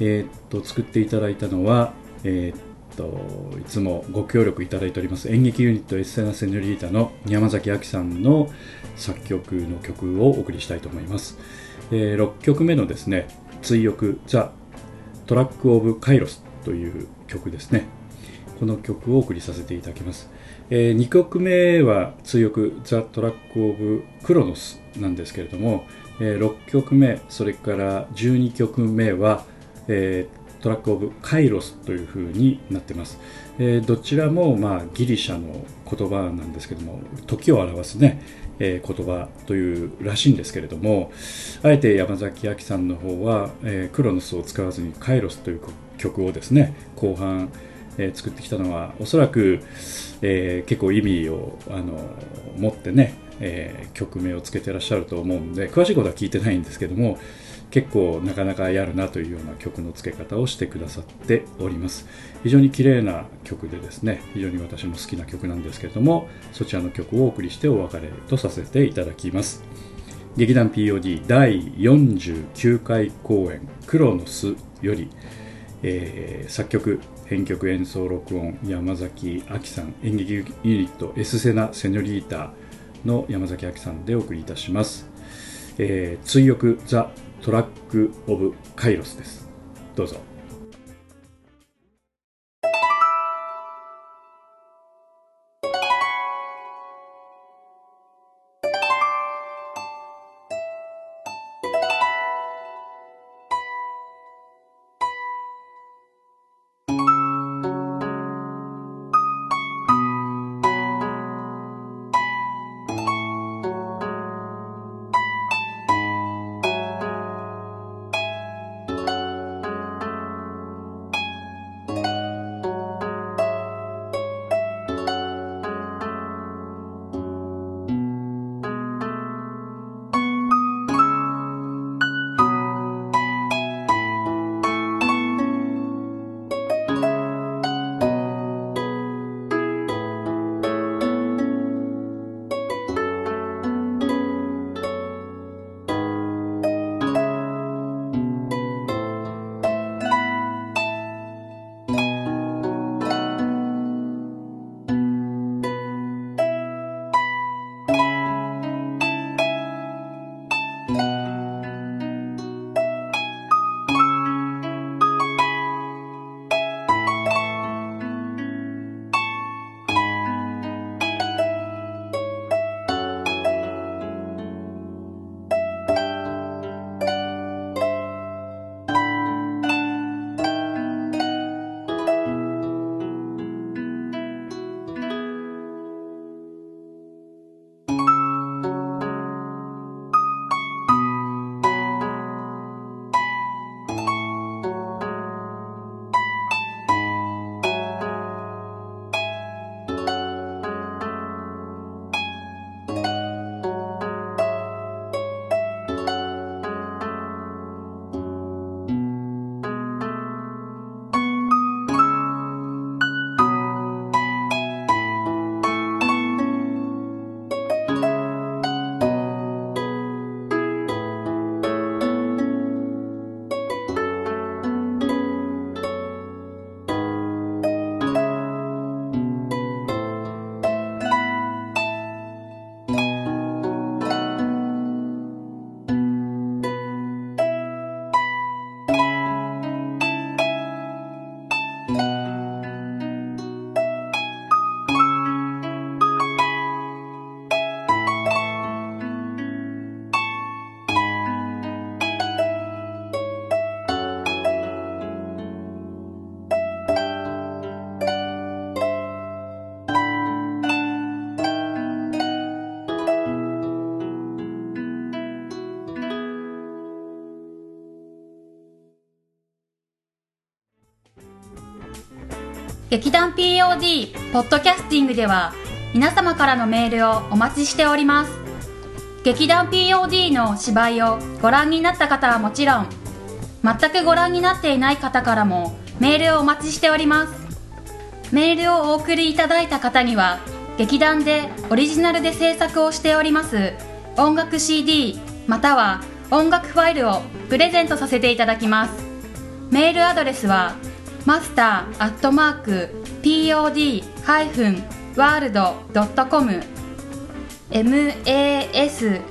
えっ、と作っていただいたのは、えっ、といつもご協力いただいております演劇ユニットエッセナ・セニョリータの山崎亜紀さんの作曲の曲をお送りしたいと思います。え6曲目のですね「追憶ザ・トラック・オブ・カイロスという曲ですね。この曲をお送りさせていただきます。え2曲目は追憶ザ・トラック・オブ・クロノスなんですけれども、え6曲目、それから12曲目は、えートラック・オブ・カイロスという風になってます。えーどちらも、まあ、ギリシャの言葉なんですけども、時を表すね、えー言葉というらしいんですけれども、あえて山崎亜紀さんの方は、えークロノスを使わずにカイロスという曲をですね後半、え作ってきたのはおそらく、え結構意味をあの持ってね、え曲名をつけてらっしゃると思うんで詳しいことは聞いてないんですけども結構なかなかやるなというような曲の付け方をしてくださっております。非常に綺麗な曲でですね非常に私も好きな曲なんですけれどもそちらの曲をお送りしてお別れとさせていただきます。劇団 POD 第49回公演「クロノス」より、えー作曲編曲演奏録音山崎亜紀さん演劇ユニットエスセナ・セニョリータの山崎亜紀さんでお送りいたします、えー追憶ザ・トラック・オブ・カイロスです。どうぞ「劇団 POD ポッドキャスティングでは皆様からのメールをお待ちしております。劇団 POD の芝居をご覧になった方はもちろん全くご覧になっていない方からもメールをお待ちしております。メールをお送りいただいた方には劇団でオリジナルで制作をしております音楽 CD または音楽ファイルをプレゼントさせていただきます。メールアドレスはマスターアットマーク pod-world.com master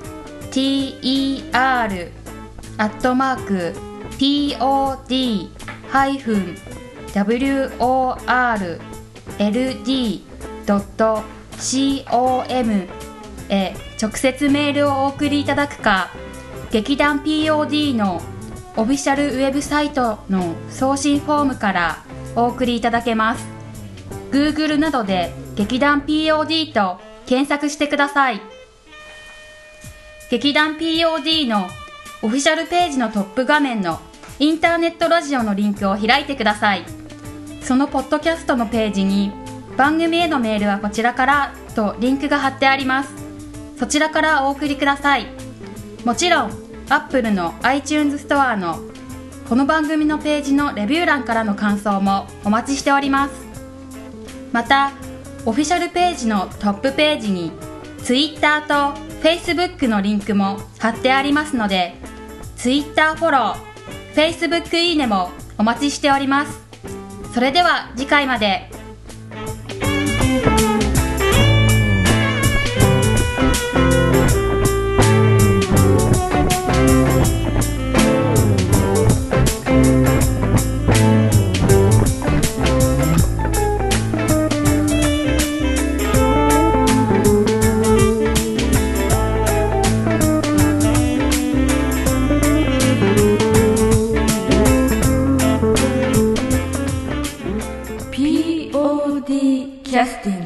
アットマーク pod-world.com へ直接メールをお送りいただくか劇団 POD のオフィシャルウェブサイトの送信フォームからお送りいただけます。Google などで劇団 POD と検索してください。劇団 POD のオフィシャルページのトップ画面のインターネットラジオのリンクを開いてください。そのポッドキャストのページに番組へのメールはこちらからとリンクが貼ってあります。そちらからお送りください。もちろん Apple の iTunes ストアのこの番組のページのレビュー欄からの感想もお待ちしております。またオフィシャルページのトップページに Twitter と Facebook のリンクも貼ってありますので Twitter フォロー Facebook いいねもお待ちしております。それでは次回まで。Justin.